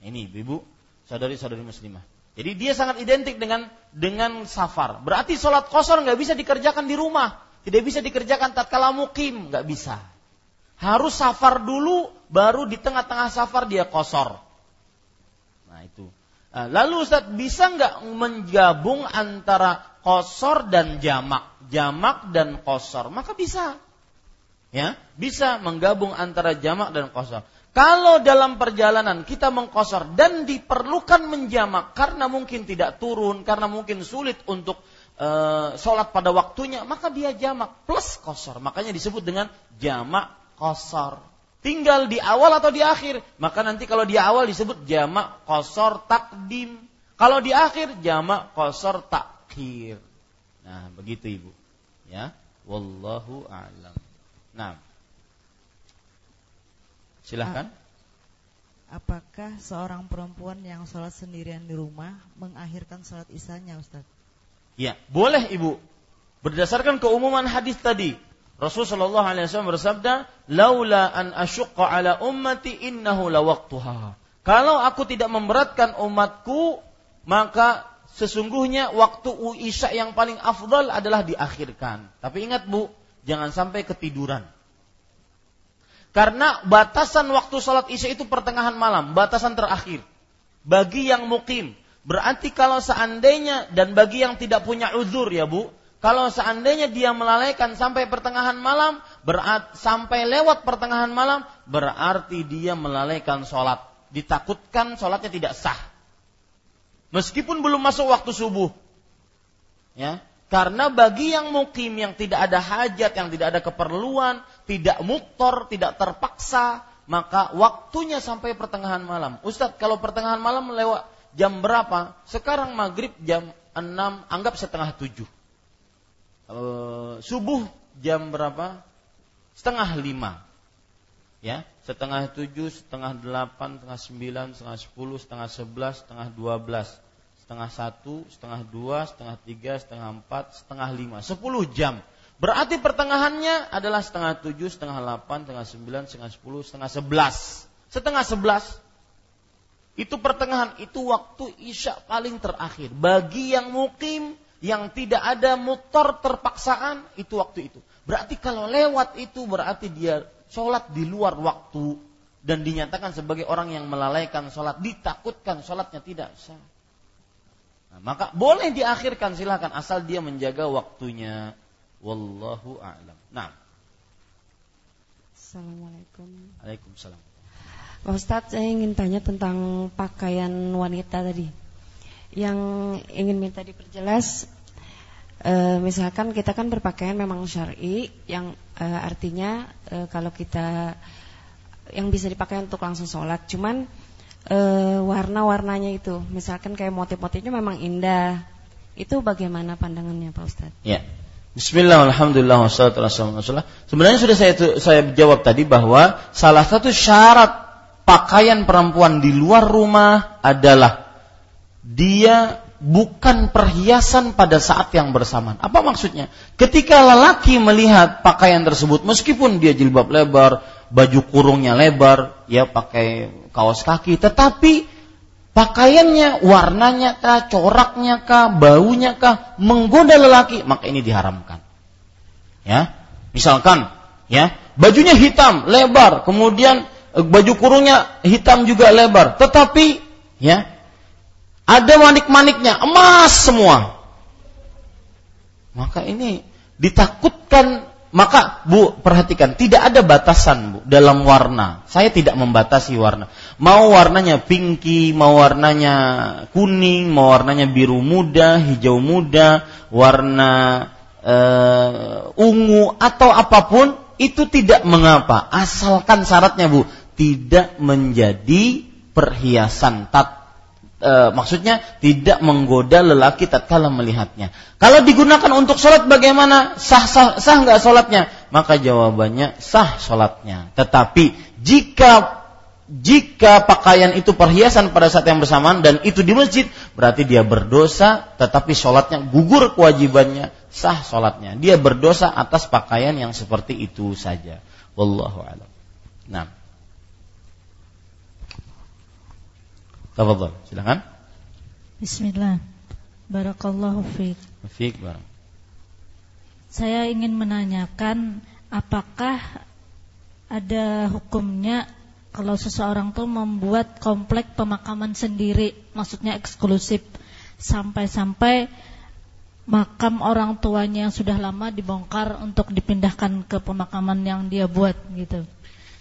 Ini Ibu, saudari-saudari muslimah. Jadi dia sangat identik dengan dengan safar. Berarti sholat kosor nggak bisa dikerjakan di rumah, tidak bisa dikerjakan tatkala mukim, nggak bisa. Harus safar dulu, baru di tengah-tengah safar dia kosor. Nah itu. Nah, lalu Ustaz bisa nggak menggabung antara kosor dan jamak, jamak dan kosor? Maka bisa. Ya, bisa menggabung antara jamak dan kosor. Kalau dalam perjalanan kita mengkosor dan diperlukan menjamak karena mungkin tidak turun, karena mungkin sulit untuk e, sholat pada waktunya, maka dia jamak plus kosor. Makanya disebut dengan jamak kosor. Tinggal di awal atau di akhir. Maka nanti kalau di awal disebut jamak kosor takdim. Kalau di akhir jamak kosor takhir. Nah, begitu Ibu. Ya. Wallahu a'lam. Nah. Silahkan. Apakah seorang perempuan yang sholat sendirian di rumah mengakhirkan sholat isanya Ustaz? Ya, boleh Ibu. Berdasarkan keumuman hadis tadi, Rasul Shallallahu Alaihi Wasallam bersabda, "Laula an asyqa ala ummati innahu lawaktuha." Kalau aku tidak memberatkan umatku, maka sesungguhnya waktu isya yang paling afdal adalah diakhirkan. Tapi ingat bu, jangan sampai ketiduran. Karena batasan waktu sholat isya itu pertengahan malam, batasan terakhir. Bagi yang mukim, berarti kalau seandainya dan bagi yang tidak punya uzur ya bu, kalau seandainya dia melalaikan sampai pertengahan malam, berat, sampai lewat pertengahan malam, berarti dia melalaikan sholat. Ditakutkan sholatnya tidak sah. Meskipun belum masuk waktu subuh. Ya, karena bagi yang mukim yang tidak ada hajat, yang tidak ada keperluan, tidak muktor, tidak terpaksa, maka waktunya sampai pertengahan malam. Ustadz, kalau pertengahan malam lewat jam berapa? Sekarang maghrib jam 6, anggap setengah 7 uh, subuh jam berapa? Setengah lima. Ya, setengah tujuh, setengah delapan, setengah sembilan, setengah sepuluh, setengah sebelas, setengah dua belas, setengah satu, setengah dua, setengah tiga, setengah empat, setengah lima, sepuluh jam. Berarti pertengahannya adalah setengah tujuh, setengah delapan, setengah sembilan, setengah sepuluh, setengah sebelas. Setengah sebelas. Itu pertengahan, itu waktu isya paling terakhir. Bagi yang mukim, yang tidak ada motor terpaksaan itu waktu itu. Berarti kalau lewat itu berarti dia sholat di luar waktu dan dinyatakan sebagai orang yang melalaikan sholat, ditakutkan sholatnya tidak sah. Nah, maka boleh diakhirkan silahkan asal dia menjaga waktunya. Wallahu a'lam. Nah. Assalamualaikum. Waalaikumsalam. Pak Ustadz, saya ingin tanya tentang pakaian wanita tadi yang ingin minta diperjelas e, misalkan kita kan berpakaian memang syar'i yang e, artinya e, kalau kita yang bisa dipakai untuk langsung sholat cuman e, warna-warnanya itu misalkan kayak motif-motifnya memang indah itu bagaimana pandangannya Pak Ustadz? Ya Bismillah, alhamdulillah, wassalatu wassalamu Sebenarnya sudah saya saya jawab tadi bahwa salah satu syarat pakaian perempuan di luar rumah adalah dia bukan perhiasan pada saat yang bersamaan. Apa maksudnya? Ketika lelaki melihat pakaian tersebut, meskipun dia jilbab lebar, baju kurungnya lebar, ya pakai kaos kaki, tetapi pakaiannya, warnanya kah, coraknya kah, baunya kah menggoda lelaki, maka ini diharamkan. Ya, misalkan, ya bajunya hitam, lebar, kemudian eh, baju kurungnya hitam juga lebar, tetapi ya ada manik-maniknya, emas semua. Maka ini ditakutkan maka Bu perhatikan tidak ada batasan Bu dalam warna. Saya tidak membatasi warna. Mau warnanya pinky, mau warnanya kuning, mau warnanya biru muda, hijau muda, warna uh, ungu atau apa pun itu tidak mengapa asalkan syaratnya Bu tidak menjadi perhiasan tat e, maksudnya tidak menggoda lelaki tatkala melihatnya. Kalau digunakan untuk sholat bagaimana? Sah sah sah nggak sholatnya? Maka jawabannya sah sholatnya. Tetapi jika jika pakaian itu perhiasan pada saat yang bersamaan dan itu di masjid, berarti dia berdosa, tetapi sholatnya gugur kewajibannya, sah sholatnya. Dia berdosa atas pakaian yang seperti itu saja. Wallahu a'lam. Nah. Tafadhol, silakan. Bismillah. Barakallahu fiik. Fiik, barang. Saya ingin menanyakan apakah ada hukumnya kalau seseorang tuh membuat komplek pemakaman sendiri, maksudnya eksklusif sampai-sampai makam orang tuanya yang sudah lama dibongkar untuk dipindahkan ke pemakaman yang dia buat gitu.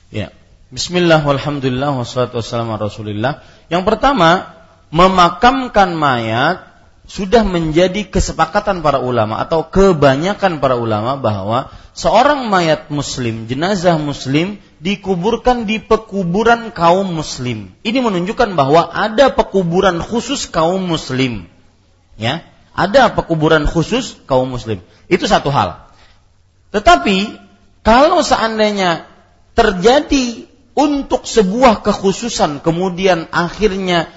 Ya, Bismillah, walhamdulillah, wassalatu wassalamu rasulillah. Yang pertama, memakamkan mayat sudah menjadi kesepakatan para ulama atau kebanyakan para ulama bahwa seorang mayat muslim, jenazah muslim dikuburkan di pekuburan kaum muslim. Ini menunjukkan bahwa ada pekuburan khusus kaum muslim. Ya, ada pekuburan khusus kaum muslim. Itu satu hal. Tetapi kalau seandainya terjadi untuk sebuah kekhususan kemudian akhirnya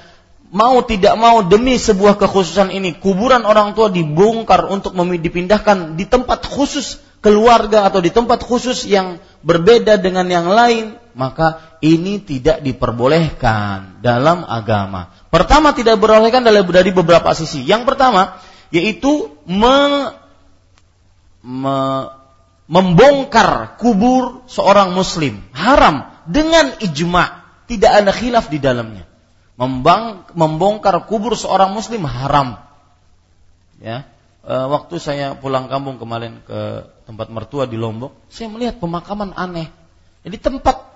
mau tidak mau demi sebuah kekhususan ini kuburan orang tua dibongkar untuk dipindahkan di tempat khusus keluarga atau di tempat khusus yang berbeda dengan yang lain maka ini tidak diperbolehkan dalam agama. Pertama tidak diperbolehkan dari beberapa sisi. Yang pertama yaitu me, me, membongkar kubur seorang muslim haram dengan ijma, tidak ada khilaf di dalamnya. Membang, membongkar kubur seorang muslim haram. Ya, e, waktu saya pulang kampung kemarin ke tempat mertua di Lombok, saya melihat pemakaman aneh. Jadi tempat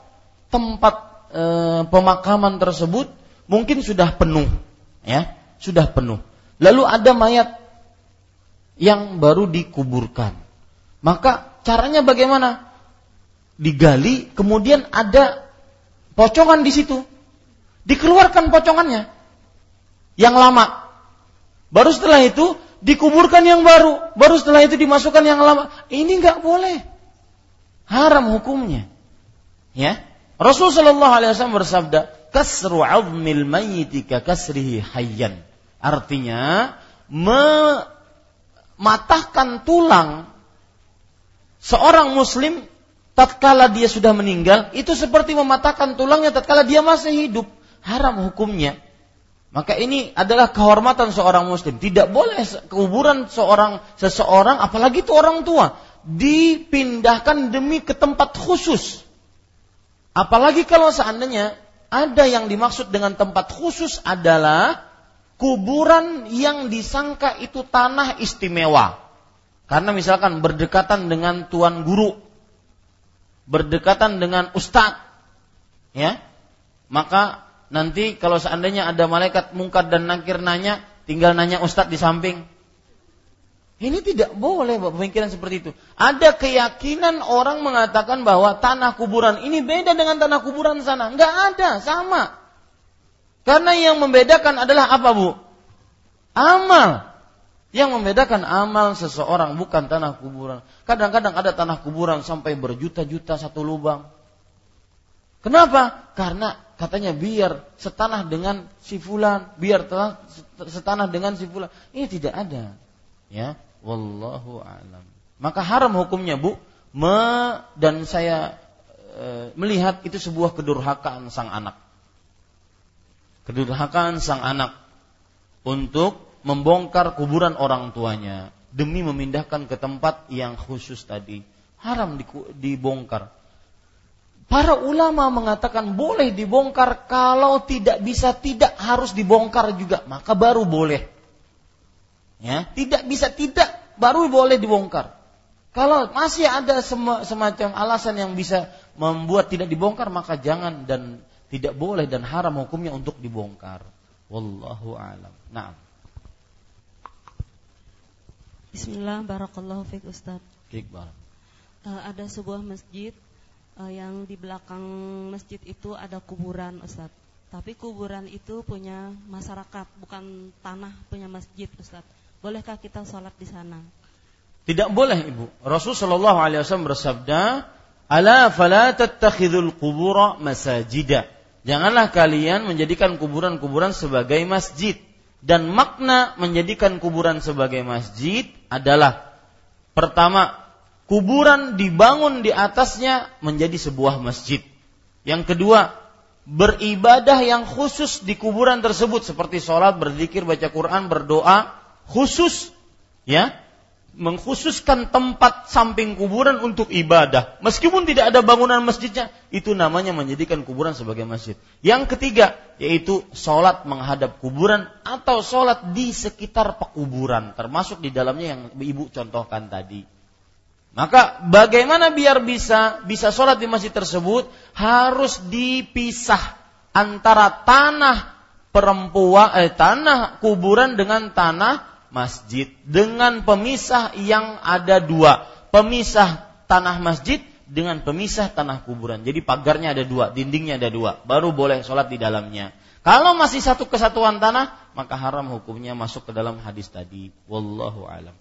tempat e, pemakaman tersebut mungkin sudah penuh, ya, sudah penuh. Lalu ada mayat yang baru dikuburkan. Maka caranya bagaimana? Digali, kemudian ada pocongan di situ. Dikeluarkan pocongannya yang lama. Baru setelah itu dikuburkan yang baru, baru setelah itu dimasukkan yang lama. Ini nggak boleh. Haram hukumnya. Ya. Rasul sallallahu alaihi wasallam bersabda, "Kasru 'azmil mayyiti ka kasrihi hayyan." Artinya, mematahkan tulang seorang muslim tatkala dia sudah meninggal itu seperti mematahkan tulangnya tatkala dia masih hidup. Haram hukumnya. Maka ini adalah kehormatan seorang muslim. Tidak boleh kuburan seorang seseorang apalagi itu orang tua dipindahkan demi ke tempat khusus. Apalagi kalau seandainya ada yang dimaksud dengan tempat khusus adalah kuburan yang disangka itu tanah istimewa. Karena misalkan berdekatan dengan tuan guru berdekatan dengan ustadz, ya, maka nanti kalau seandainya ada malaikat mungkar dan nakir nanya, tinggal nanya ustadz di samping. Ini tidak boleh pemikiran seperti itu. Ada keyakinan orang mengatakan bahwa tanah kuburan ini beda dengan tanah kuburan sana. Enggak ada, sama. Karena yang membedakan adalah apa bu? Amal. Yang membedakan amal seseorang bukan tanah kuburan. Kadang-kadang ada tanah kuburan sampai berjuta-juta satu lubang. Kenapa? Karena katanya biar setanah dengan si fulan, biar setanah dengan si fulan. Ini tidak ada. Ya, wallahu alam. Maka haram hukumnya, Bu. Me, dan saya e, melihat itu sebuah kedurhakaan sang anak. Kedurhakaan sang anak untuk membongkar kuburan orang tuanya demi memindahkan ke tempat yang khusus tadi. Haram dibongkar. Para ulama mengatakan boleh dibongkar kalau tidak bisa tidak harus dibongkar juga, maka baru boleh. Ya, tidak bisa tidak baru boleh dibongkar. Kalau masih ada semacam alasan yang bisa membuat tidak dibongkar maka jangan dan tidak boleh dan haram hukumnya untuk dibongkar. Wallahu alam. Nah. Bismillah, barakallahu fiik Ustaz. Fiik uh, ada sebuah masjid uh, yang di belakang masjid itu ada kuburan Ustaz. Tapi kuburan itu punya masyarakat, bukan tanah punya masjid Ustaz. Bolehkah kita sholat di sana? Tidak boleh Ibu. Rasulullah SAW bersabda, "Ala fala tattakhidul qubura masajida." Janganlah kalian menjadikan kuburan-kuburan sebagai masjid. Dan makna menjadikan kuburan sebagai masjid adalah pertama, kuburan dibangun di atasnya menjadi sebuah masjid. Yang kedua, beribadah yang khusus di kuburan tersebut seperti sholat, berzikir, baca Quran, berdoa khusus ya mengkhususkan tempat samping kuburan untuk ibadah. Meskipun tidak ada bangunan masjidnya, itu namanya menjadikan kuburan sebagai masjid. Yang ketiga, yaitu sholat menghadap kuburan atau sholat di sekitar pekuburan, termasuk di dalamnya yang ibu contohkan tadi. Maka bagaimana biar bisa bisa sholat di masjid tersebut harus dipisah antara tanah perempuan eh, tanah kuburan dengan tanah masjid dengan pemisah yang ada dua. Pemisah tanah masjid dengan pemisah tanah kuburan. Jadi pagarnya ada dua, dindingnya ada dua. Baru boleh sholat di dalamnya. Kalau masih satu kesatuan tanah, maka haram hukumnya masuk ke dalam hadis tadi. Wallahu alam.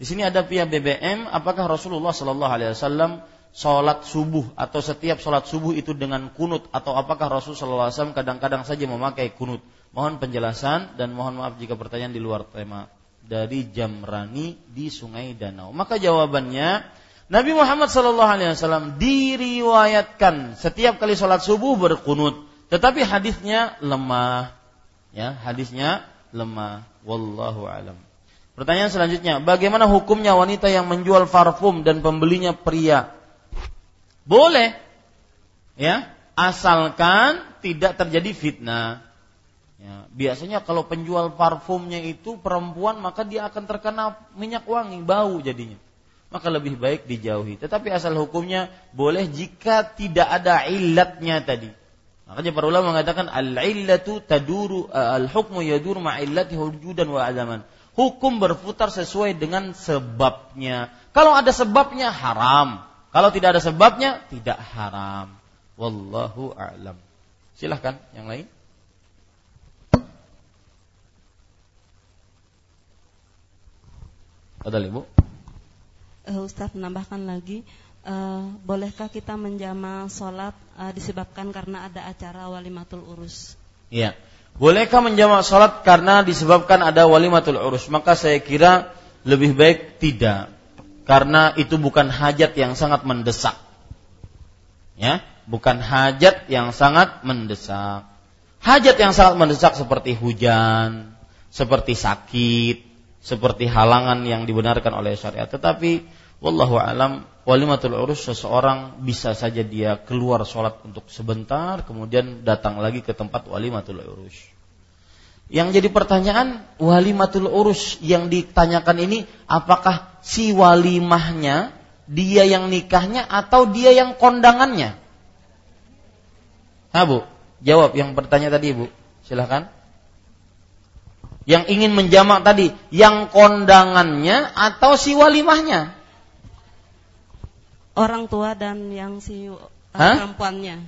Di sini ada pihak BBM, apakah Rasulullah Shallallahu Alaihi Wasallam sholat subuh atau setiap sholat subuh itu dengan kunut atau apakah Rasulullah SAW kadang-kadang saja memakai kunut? Mohon penjelasan dan mohon maaf jika pertanyaan di luar tema dari Jamrani di Sungai Danau? Maka jawabannya Nabi Muhammad Shallallahu Alaihi Wasallam diriwayatkan setiap kali sholat subuh berkunut, tetapi hadisnya lemah. Ya, hadisnya lemah. Wallahu alam. Pertanyaan selanjutnya, bagaimana hukumnya wanita yang menjual parfum dan pembelinya pria? Boleh, ya, asalkan tidak terjadi fitnah. Ya, biasanya kalau penjual parfumnya itu perempuan maka dia akan terkena minyak wangi, bau jadinya. Maka lebih baik dijauhi. Tetapi asal hukumnya boleh jika tidak ada illatnya tadi. Makanya para ulama mengatakan al-illatu taduru al-hukmu yadur ma'illati wujudan wa adaman. Hukum berputar sesuai dengan sebabnya. Kalau ada sebabnya haram. Kalau tidak ada sebabnya tidak haram. Wallahu a'lam. Silahkan yang lain. Ada Ibu. Uh, Ustaz menambahkan lagi, uh, bolehkah kita menjama sholat uh, disebabkan karena ada acara walimatul urus? Iya. Bolehkah menjama sholat karena disebabkan ada walimatul urus? Maka saya kira lebih baik tidak. Karena itu bukan hajat yang sangat mendesak. Ya, bukan hajat yang sangat mendesak. Hajat yang sangat mendesak seperti hujan, seperti sakit, seperti halangan yang dibenarkan oleh syariat. Tetapi wallahu alam walimatul urus seseorang bisa saja dia keluar sholat untuk sebentar kemudian datang lagi ke tempat walimatul urus. Yang jadi pertanyaan walimatul urus yang ditanyakan ini apakah si walimahnya dia yang nikahnya atau dia yang kondangannya? Nah, Bu, jawab yang bertanya tadi, Bu. Silahkan yang ingin menjamak tadi, yang kondangannya atau si walimahnya? Orang tua dan yang si uh, perempuannya.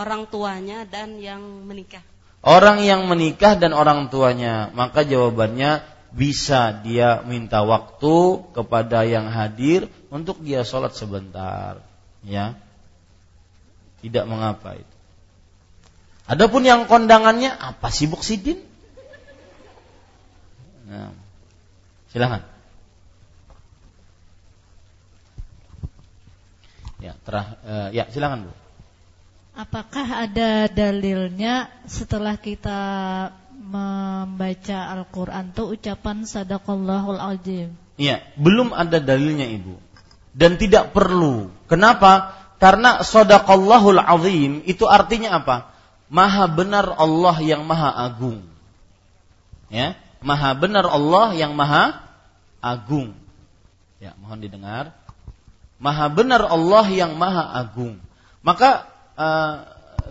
Orang tuanya dan yang menikah. Orang yang menikah dan orang tuanya. Maka jawabannya bisa dia minta waktu kepada yang hadir untuk dia sholat sebentar, ya. Tidak mengapa itu. Adapun yang kondangannya apa sibuk sidin? Nah, silakan. Ya, terah, uh, ya silakan Bu. Apakah ada dalilnya setelah kita membaca Al-Quran itu ucapan sadaqallahul azim? Iya, belum ada dalilnya Ibu. Dan tidak perlu. Kenapa? Karena sadaqallahul azim itu artinya apa? Maha benar Allah yang maha agung. Ya, maha benar Allah yang maha agung. Ya, mohon didengar Maha benar Allah yang maha agung. Maka uh,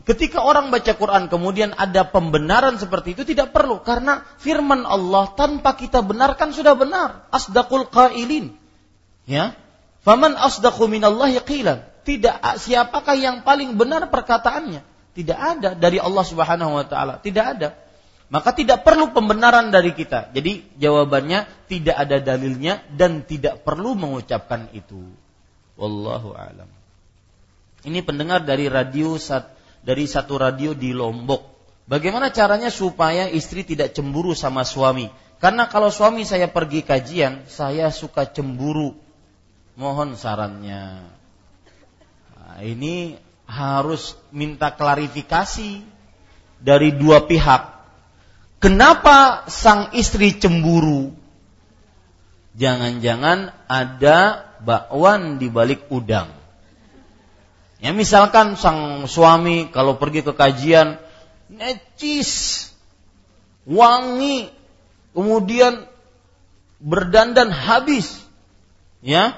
ketika orang baca Quran kemudian ada pembenaran seperti itu tidak perlu karena firman Allah tanpa kita benarkan sudah benar. Asdaqul qailin. Ya. Faman asdaqu minallahi qilan. Tidak siapakah yang paling benar perkataannya? Tidak ada dari Allah Subhanahu wa taala, tidak ada. Maka tidak perlu pembenaran dari kita. Jadi jawabannya tidak ada dalilnya dan tidak perlu mengucapkan itu. Wallahu alam. Ini pendengar dari radio dari satu radio di Lombok. Bagaimana caranya supaya istri tidak cemburu sama suami? Karena kalau suami saya pergi kajian, saya suka cemburu. Mohon sarannya. Nah, ini harus minta klarifikasi dari dua pihak. Kenapa sang istri cemburu? Jangan-jangan ada bakwan di balik udang. Ya misalkan sang suami kalau pergi ke kajian necis, wangi, kemudian berdandan habis. Ya.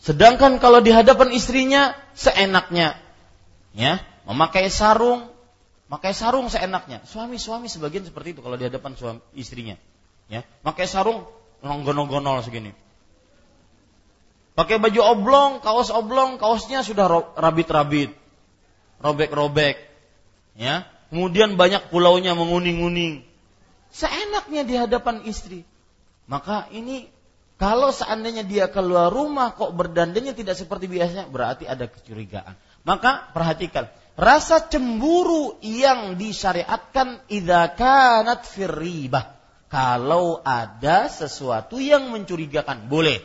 Sedangkan kalau di hadapan istrinya seenaknya. Ya, memakai sarung, pakai sarung seenaknya. Suami-suami sebagian seperti itu kalau di hadapan suami istrinya. Ya, pakai sarung gonol-gonol segini. Pakai baju oblong, kaos oblong, kaosnya sudah rabit-rabit, robek-robek. Ya, kemudian banyak pulaunya menguning-uning. Seenaknya di hadapan istri. Maka ini kalau seandainya dia keluar rumah kok berdandannya tidak seperti biasanya, berarti ada kecurigaan. Maka perhatikan, rasa cemburu yang disyariatkan idza kanat firribah. Kalau ada sesuatu yang mencurigakan, boleh.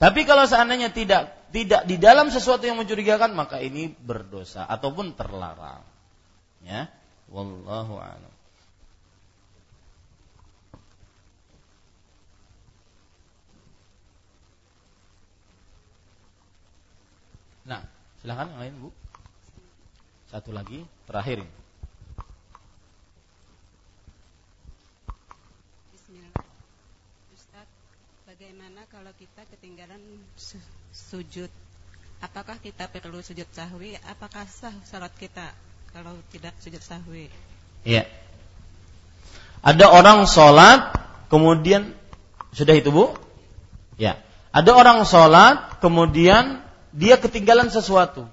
Tapi kalau seandainya tidak tidak di dalam sesuatu yang mencurigakan maka ini berdosa ataupun terlarang. Ya. Wallahu a'lam. Nah, silakan yang lain, Bu. Satu lagi, terakhir ini. bagaimana kalau kita ketinggalan sujud? Apakah kita perlu sujud sahwi? Apakah sah salat kita kalau tidak sujud sahwi? Iya. Ada orang sholat, kemudian sudah itu bu? Ya. Ada orang sholat, kemudian dia ketinggalan sesuatu.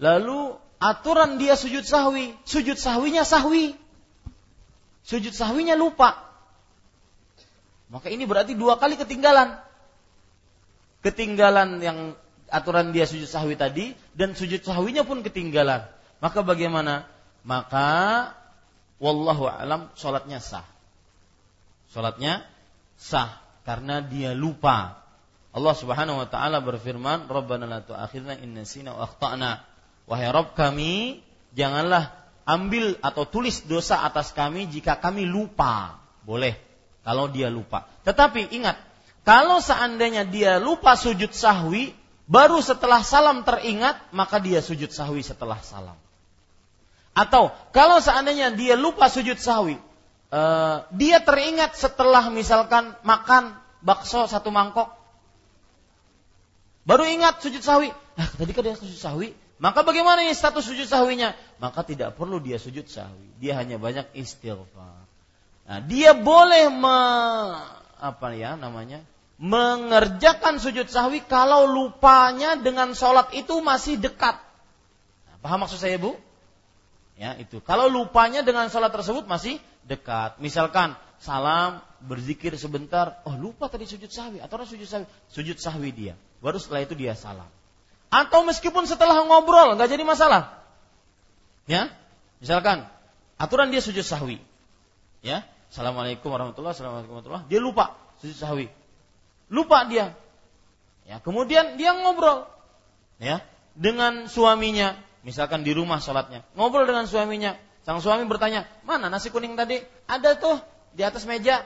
Lalu aturan dia sujud sahwi, sujud sahwinya sahwi, sujud sahwinya lupa. Maka ini berarti dua kali ketinggalan. Ketinggalan yang aturan dia sujud sahwi tadi dan sujud sahwinya pun ketinggalan. Maka bagaimana? Maka wallahu alam salatnya sah. Salatnya sah karena dia lupa. Allah Subhanahu wa taala berfirman, "Rabbana la tu'akhidna in nasina wa akhtana." Wahai Rabb kami, janganlah ambil atau tulis dosa atas kami jika kami lupa. Boleh kalau dia lupa. Tetapi ingat, kalau seandainya dia lupa sujud sahwi, baru setelah salam teringat, maka dia sujud sahwi setelah salam. Atau kalau seandainya dia lupa sujud sahwi, uh, dia teringat setelah misalkan makan bakso satu mangkok, baru ingat sujud sahwi. Ah, tadi kan dia sujud sahwi, maka bagaimana ini status sujud sahwinya? Maka tidak perlu dia sujud sahwi, dia hanya banyak istighfar. Nah, dia boleh me, apa ya namanya? mengerjakan sujud sahwi kalau lupanya dengan sholat itu masih dekat. Nah, paham maksud saya, Bu? Ya, itu. Kalau lupanya dengan sholat tersebut masih dekat. Misalkan salam, berzikir sebentar, oh lupa tadi sujud sahwi, atau sujud sahwi, sujud sahwi dia. Baru setelah itu dia salam. Atau meskipun setelah ngobrol nggak jadi masalah. Ya, misalkan aturan dia sujud sahwi. Ya, assalamualaikum warahmatullahi wabarakatuh. Dia lupa sujud sahwi. Lupa dia. Ya, kemudian dia ngobrol. Ya, dengan suaminya, misalkan di rumah sholatnya, ngobrol dengan suaminya. Sang suami bertanya, mana nasi kuning tadi? Ada tuh di atas meja.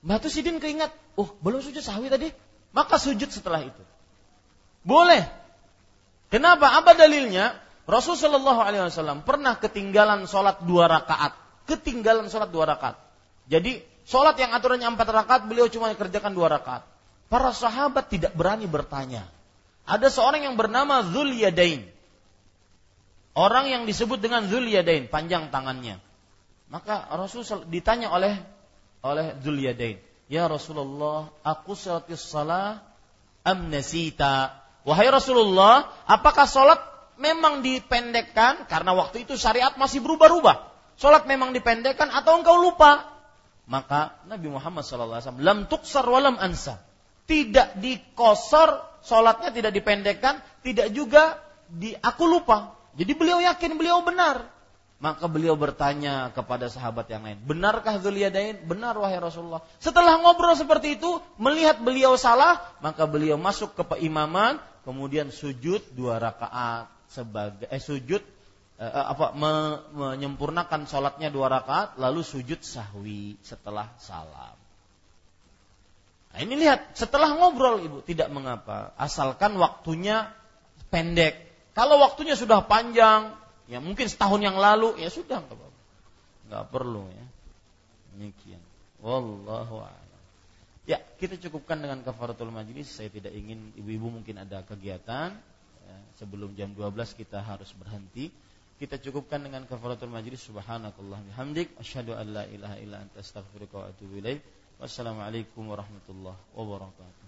Batu Sidin keingat, oh belum sujud sahwi tadi, maka sujud setelah itu. Boleh. Kenapa? Apa dalilnya? Rasulullah SAW pernah ketinggalan sholat dua rakaat. Ketinggalan sholat dua rakaat. Jadi sholat yang aturannya empat rakaat, beliau cuma kerjakan dua rakaat. Para sahabat tidak berani bertanya. Ada seorang yang bernama Zul Yadain. Orang yang disebut dengan Zul Yadain, panjang tangannya. Maka Rasul ditanya oleh oleh Zul Yadain, "Ya Rasulullah, aku salatis salah am nasita?" Wahai Rasulullah, apakah salat memang dipendekkan karena waktu itu syariat masih berubah-ubah? Salat memang dipendekkan atau engkau lupa? Maka Nabi Muhammad SAW lam tuksar walam ansa. Tidak dikosor, salatnya tidak dipendekkan, tidak juga di aku lupa. Jadi beliau yakin beliau benar. Maka beliau bertanya kepada sahabat yang lain, benarkah Zuliyadain? Benar wahai Rasulullah. Setelah ngobrol seperti itu, melihat beliau salah, maka beliau masuk ke peimaman, kemudian sujud dua rakaat sebagai eh sujud eh, eh, apa me, menyempurnakan sholatnya dua rakaat, lalu sujud sahwi setelah salam. Nah, ini lihat, setelah ngobrol ibu tidak mengapa, asalkan waktunya pendek. Kalau waktunya sudah panjang, ya mungkin setahun yang lalu ya sudah nggak perlu ya. Demikian. Wallahu a'lam ya kita cukupkan dengan kafaratul majlis. Saya tidak ingin ibu-ibu mungkin ada kegiatan. Ya, sebelum jam 12 kita harus berhenti. Kita cukupkan dengan kafaratul majlis. Subhanakallah bihamdik. Asyhadu an la ilaha illa anta astaghfiruka wa atubu ilaik. Wassalamualaikum warahmatullahi wabarakatuh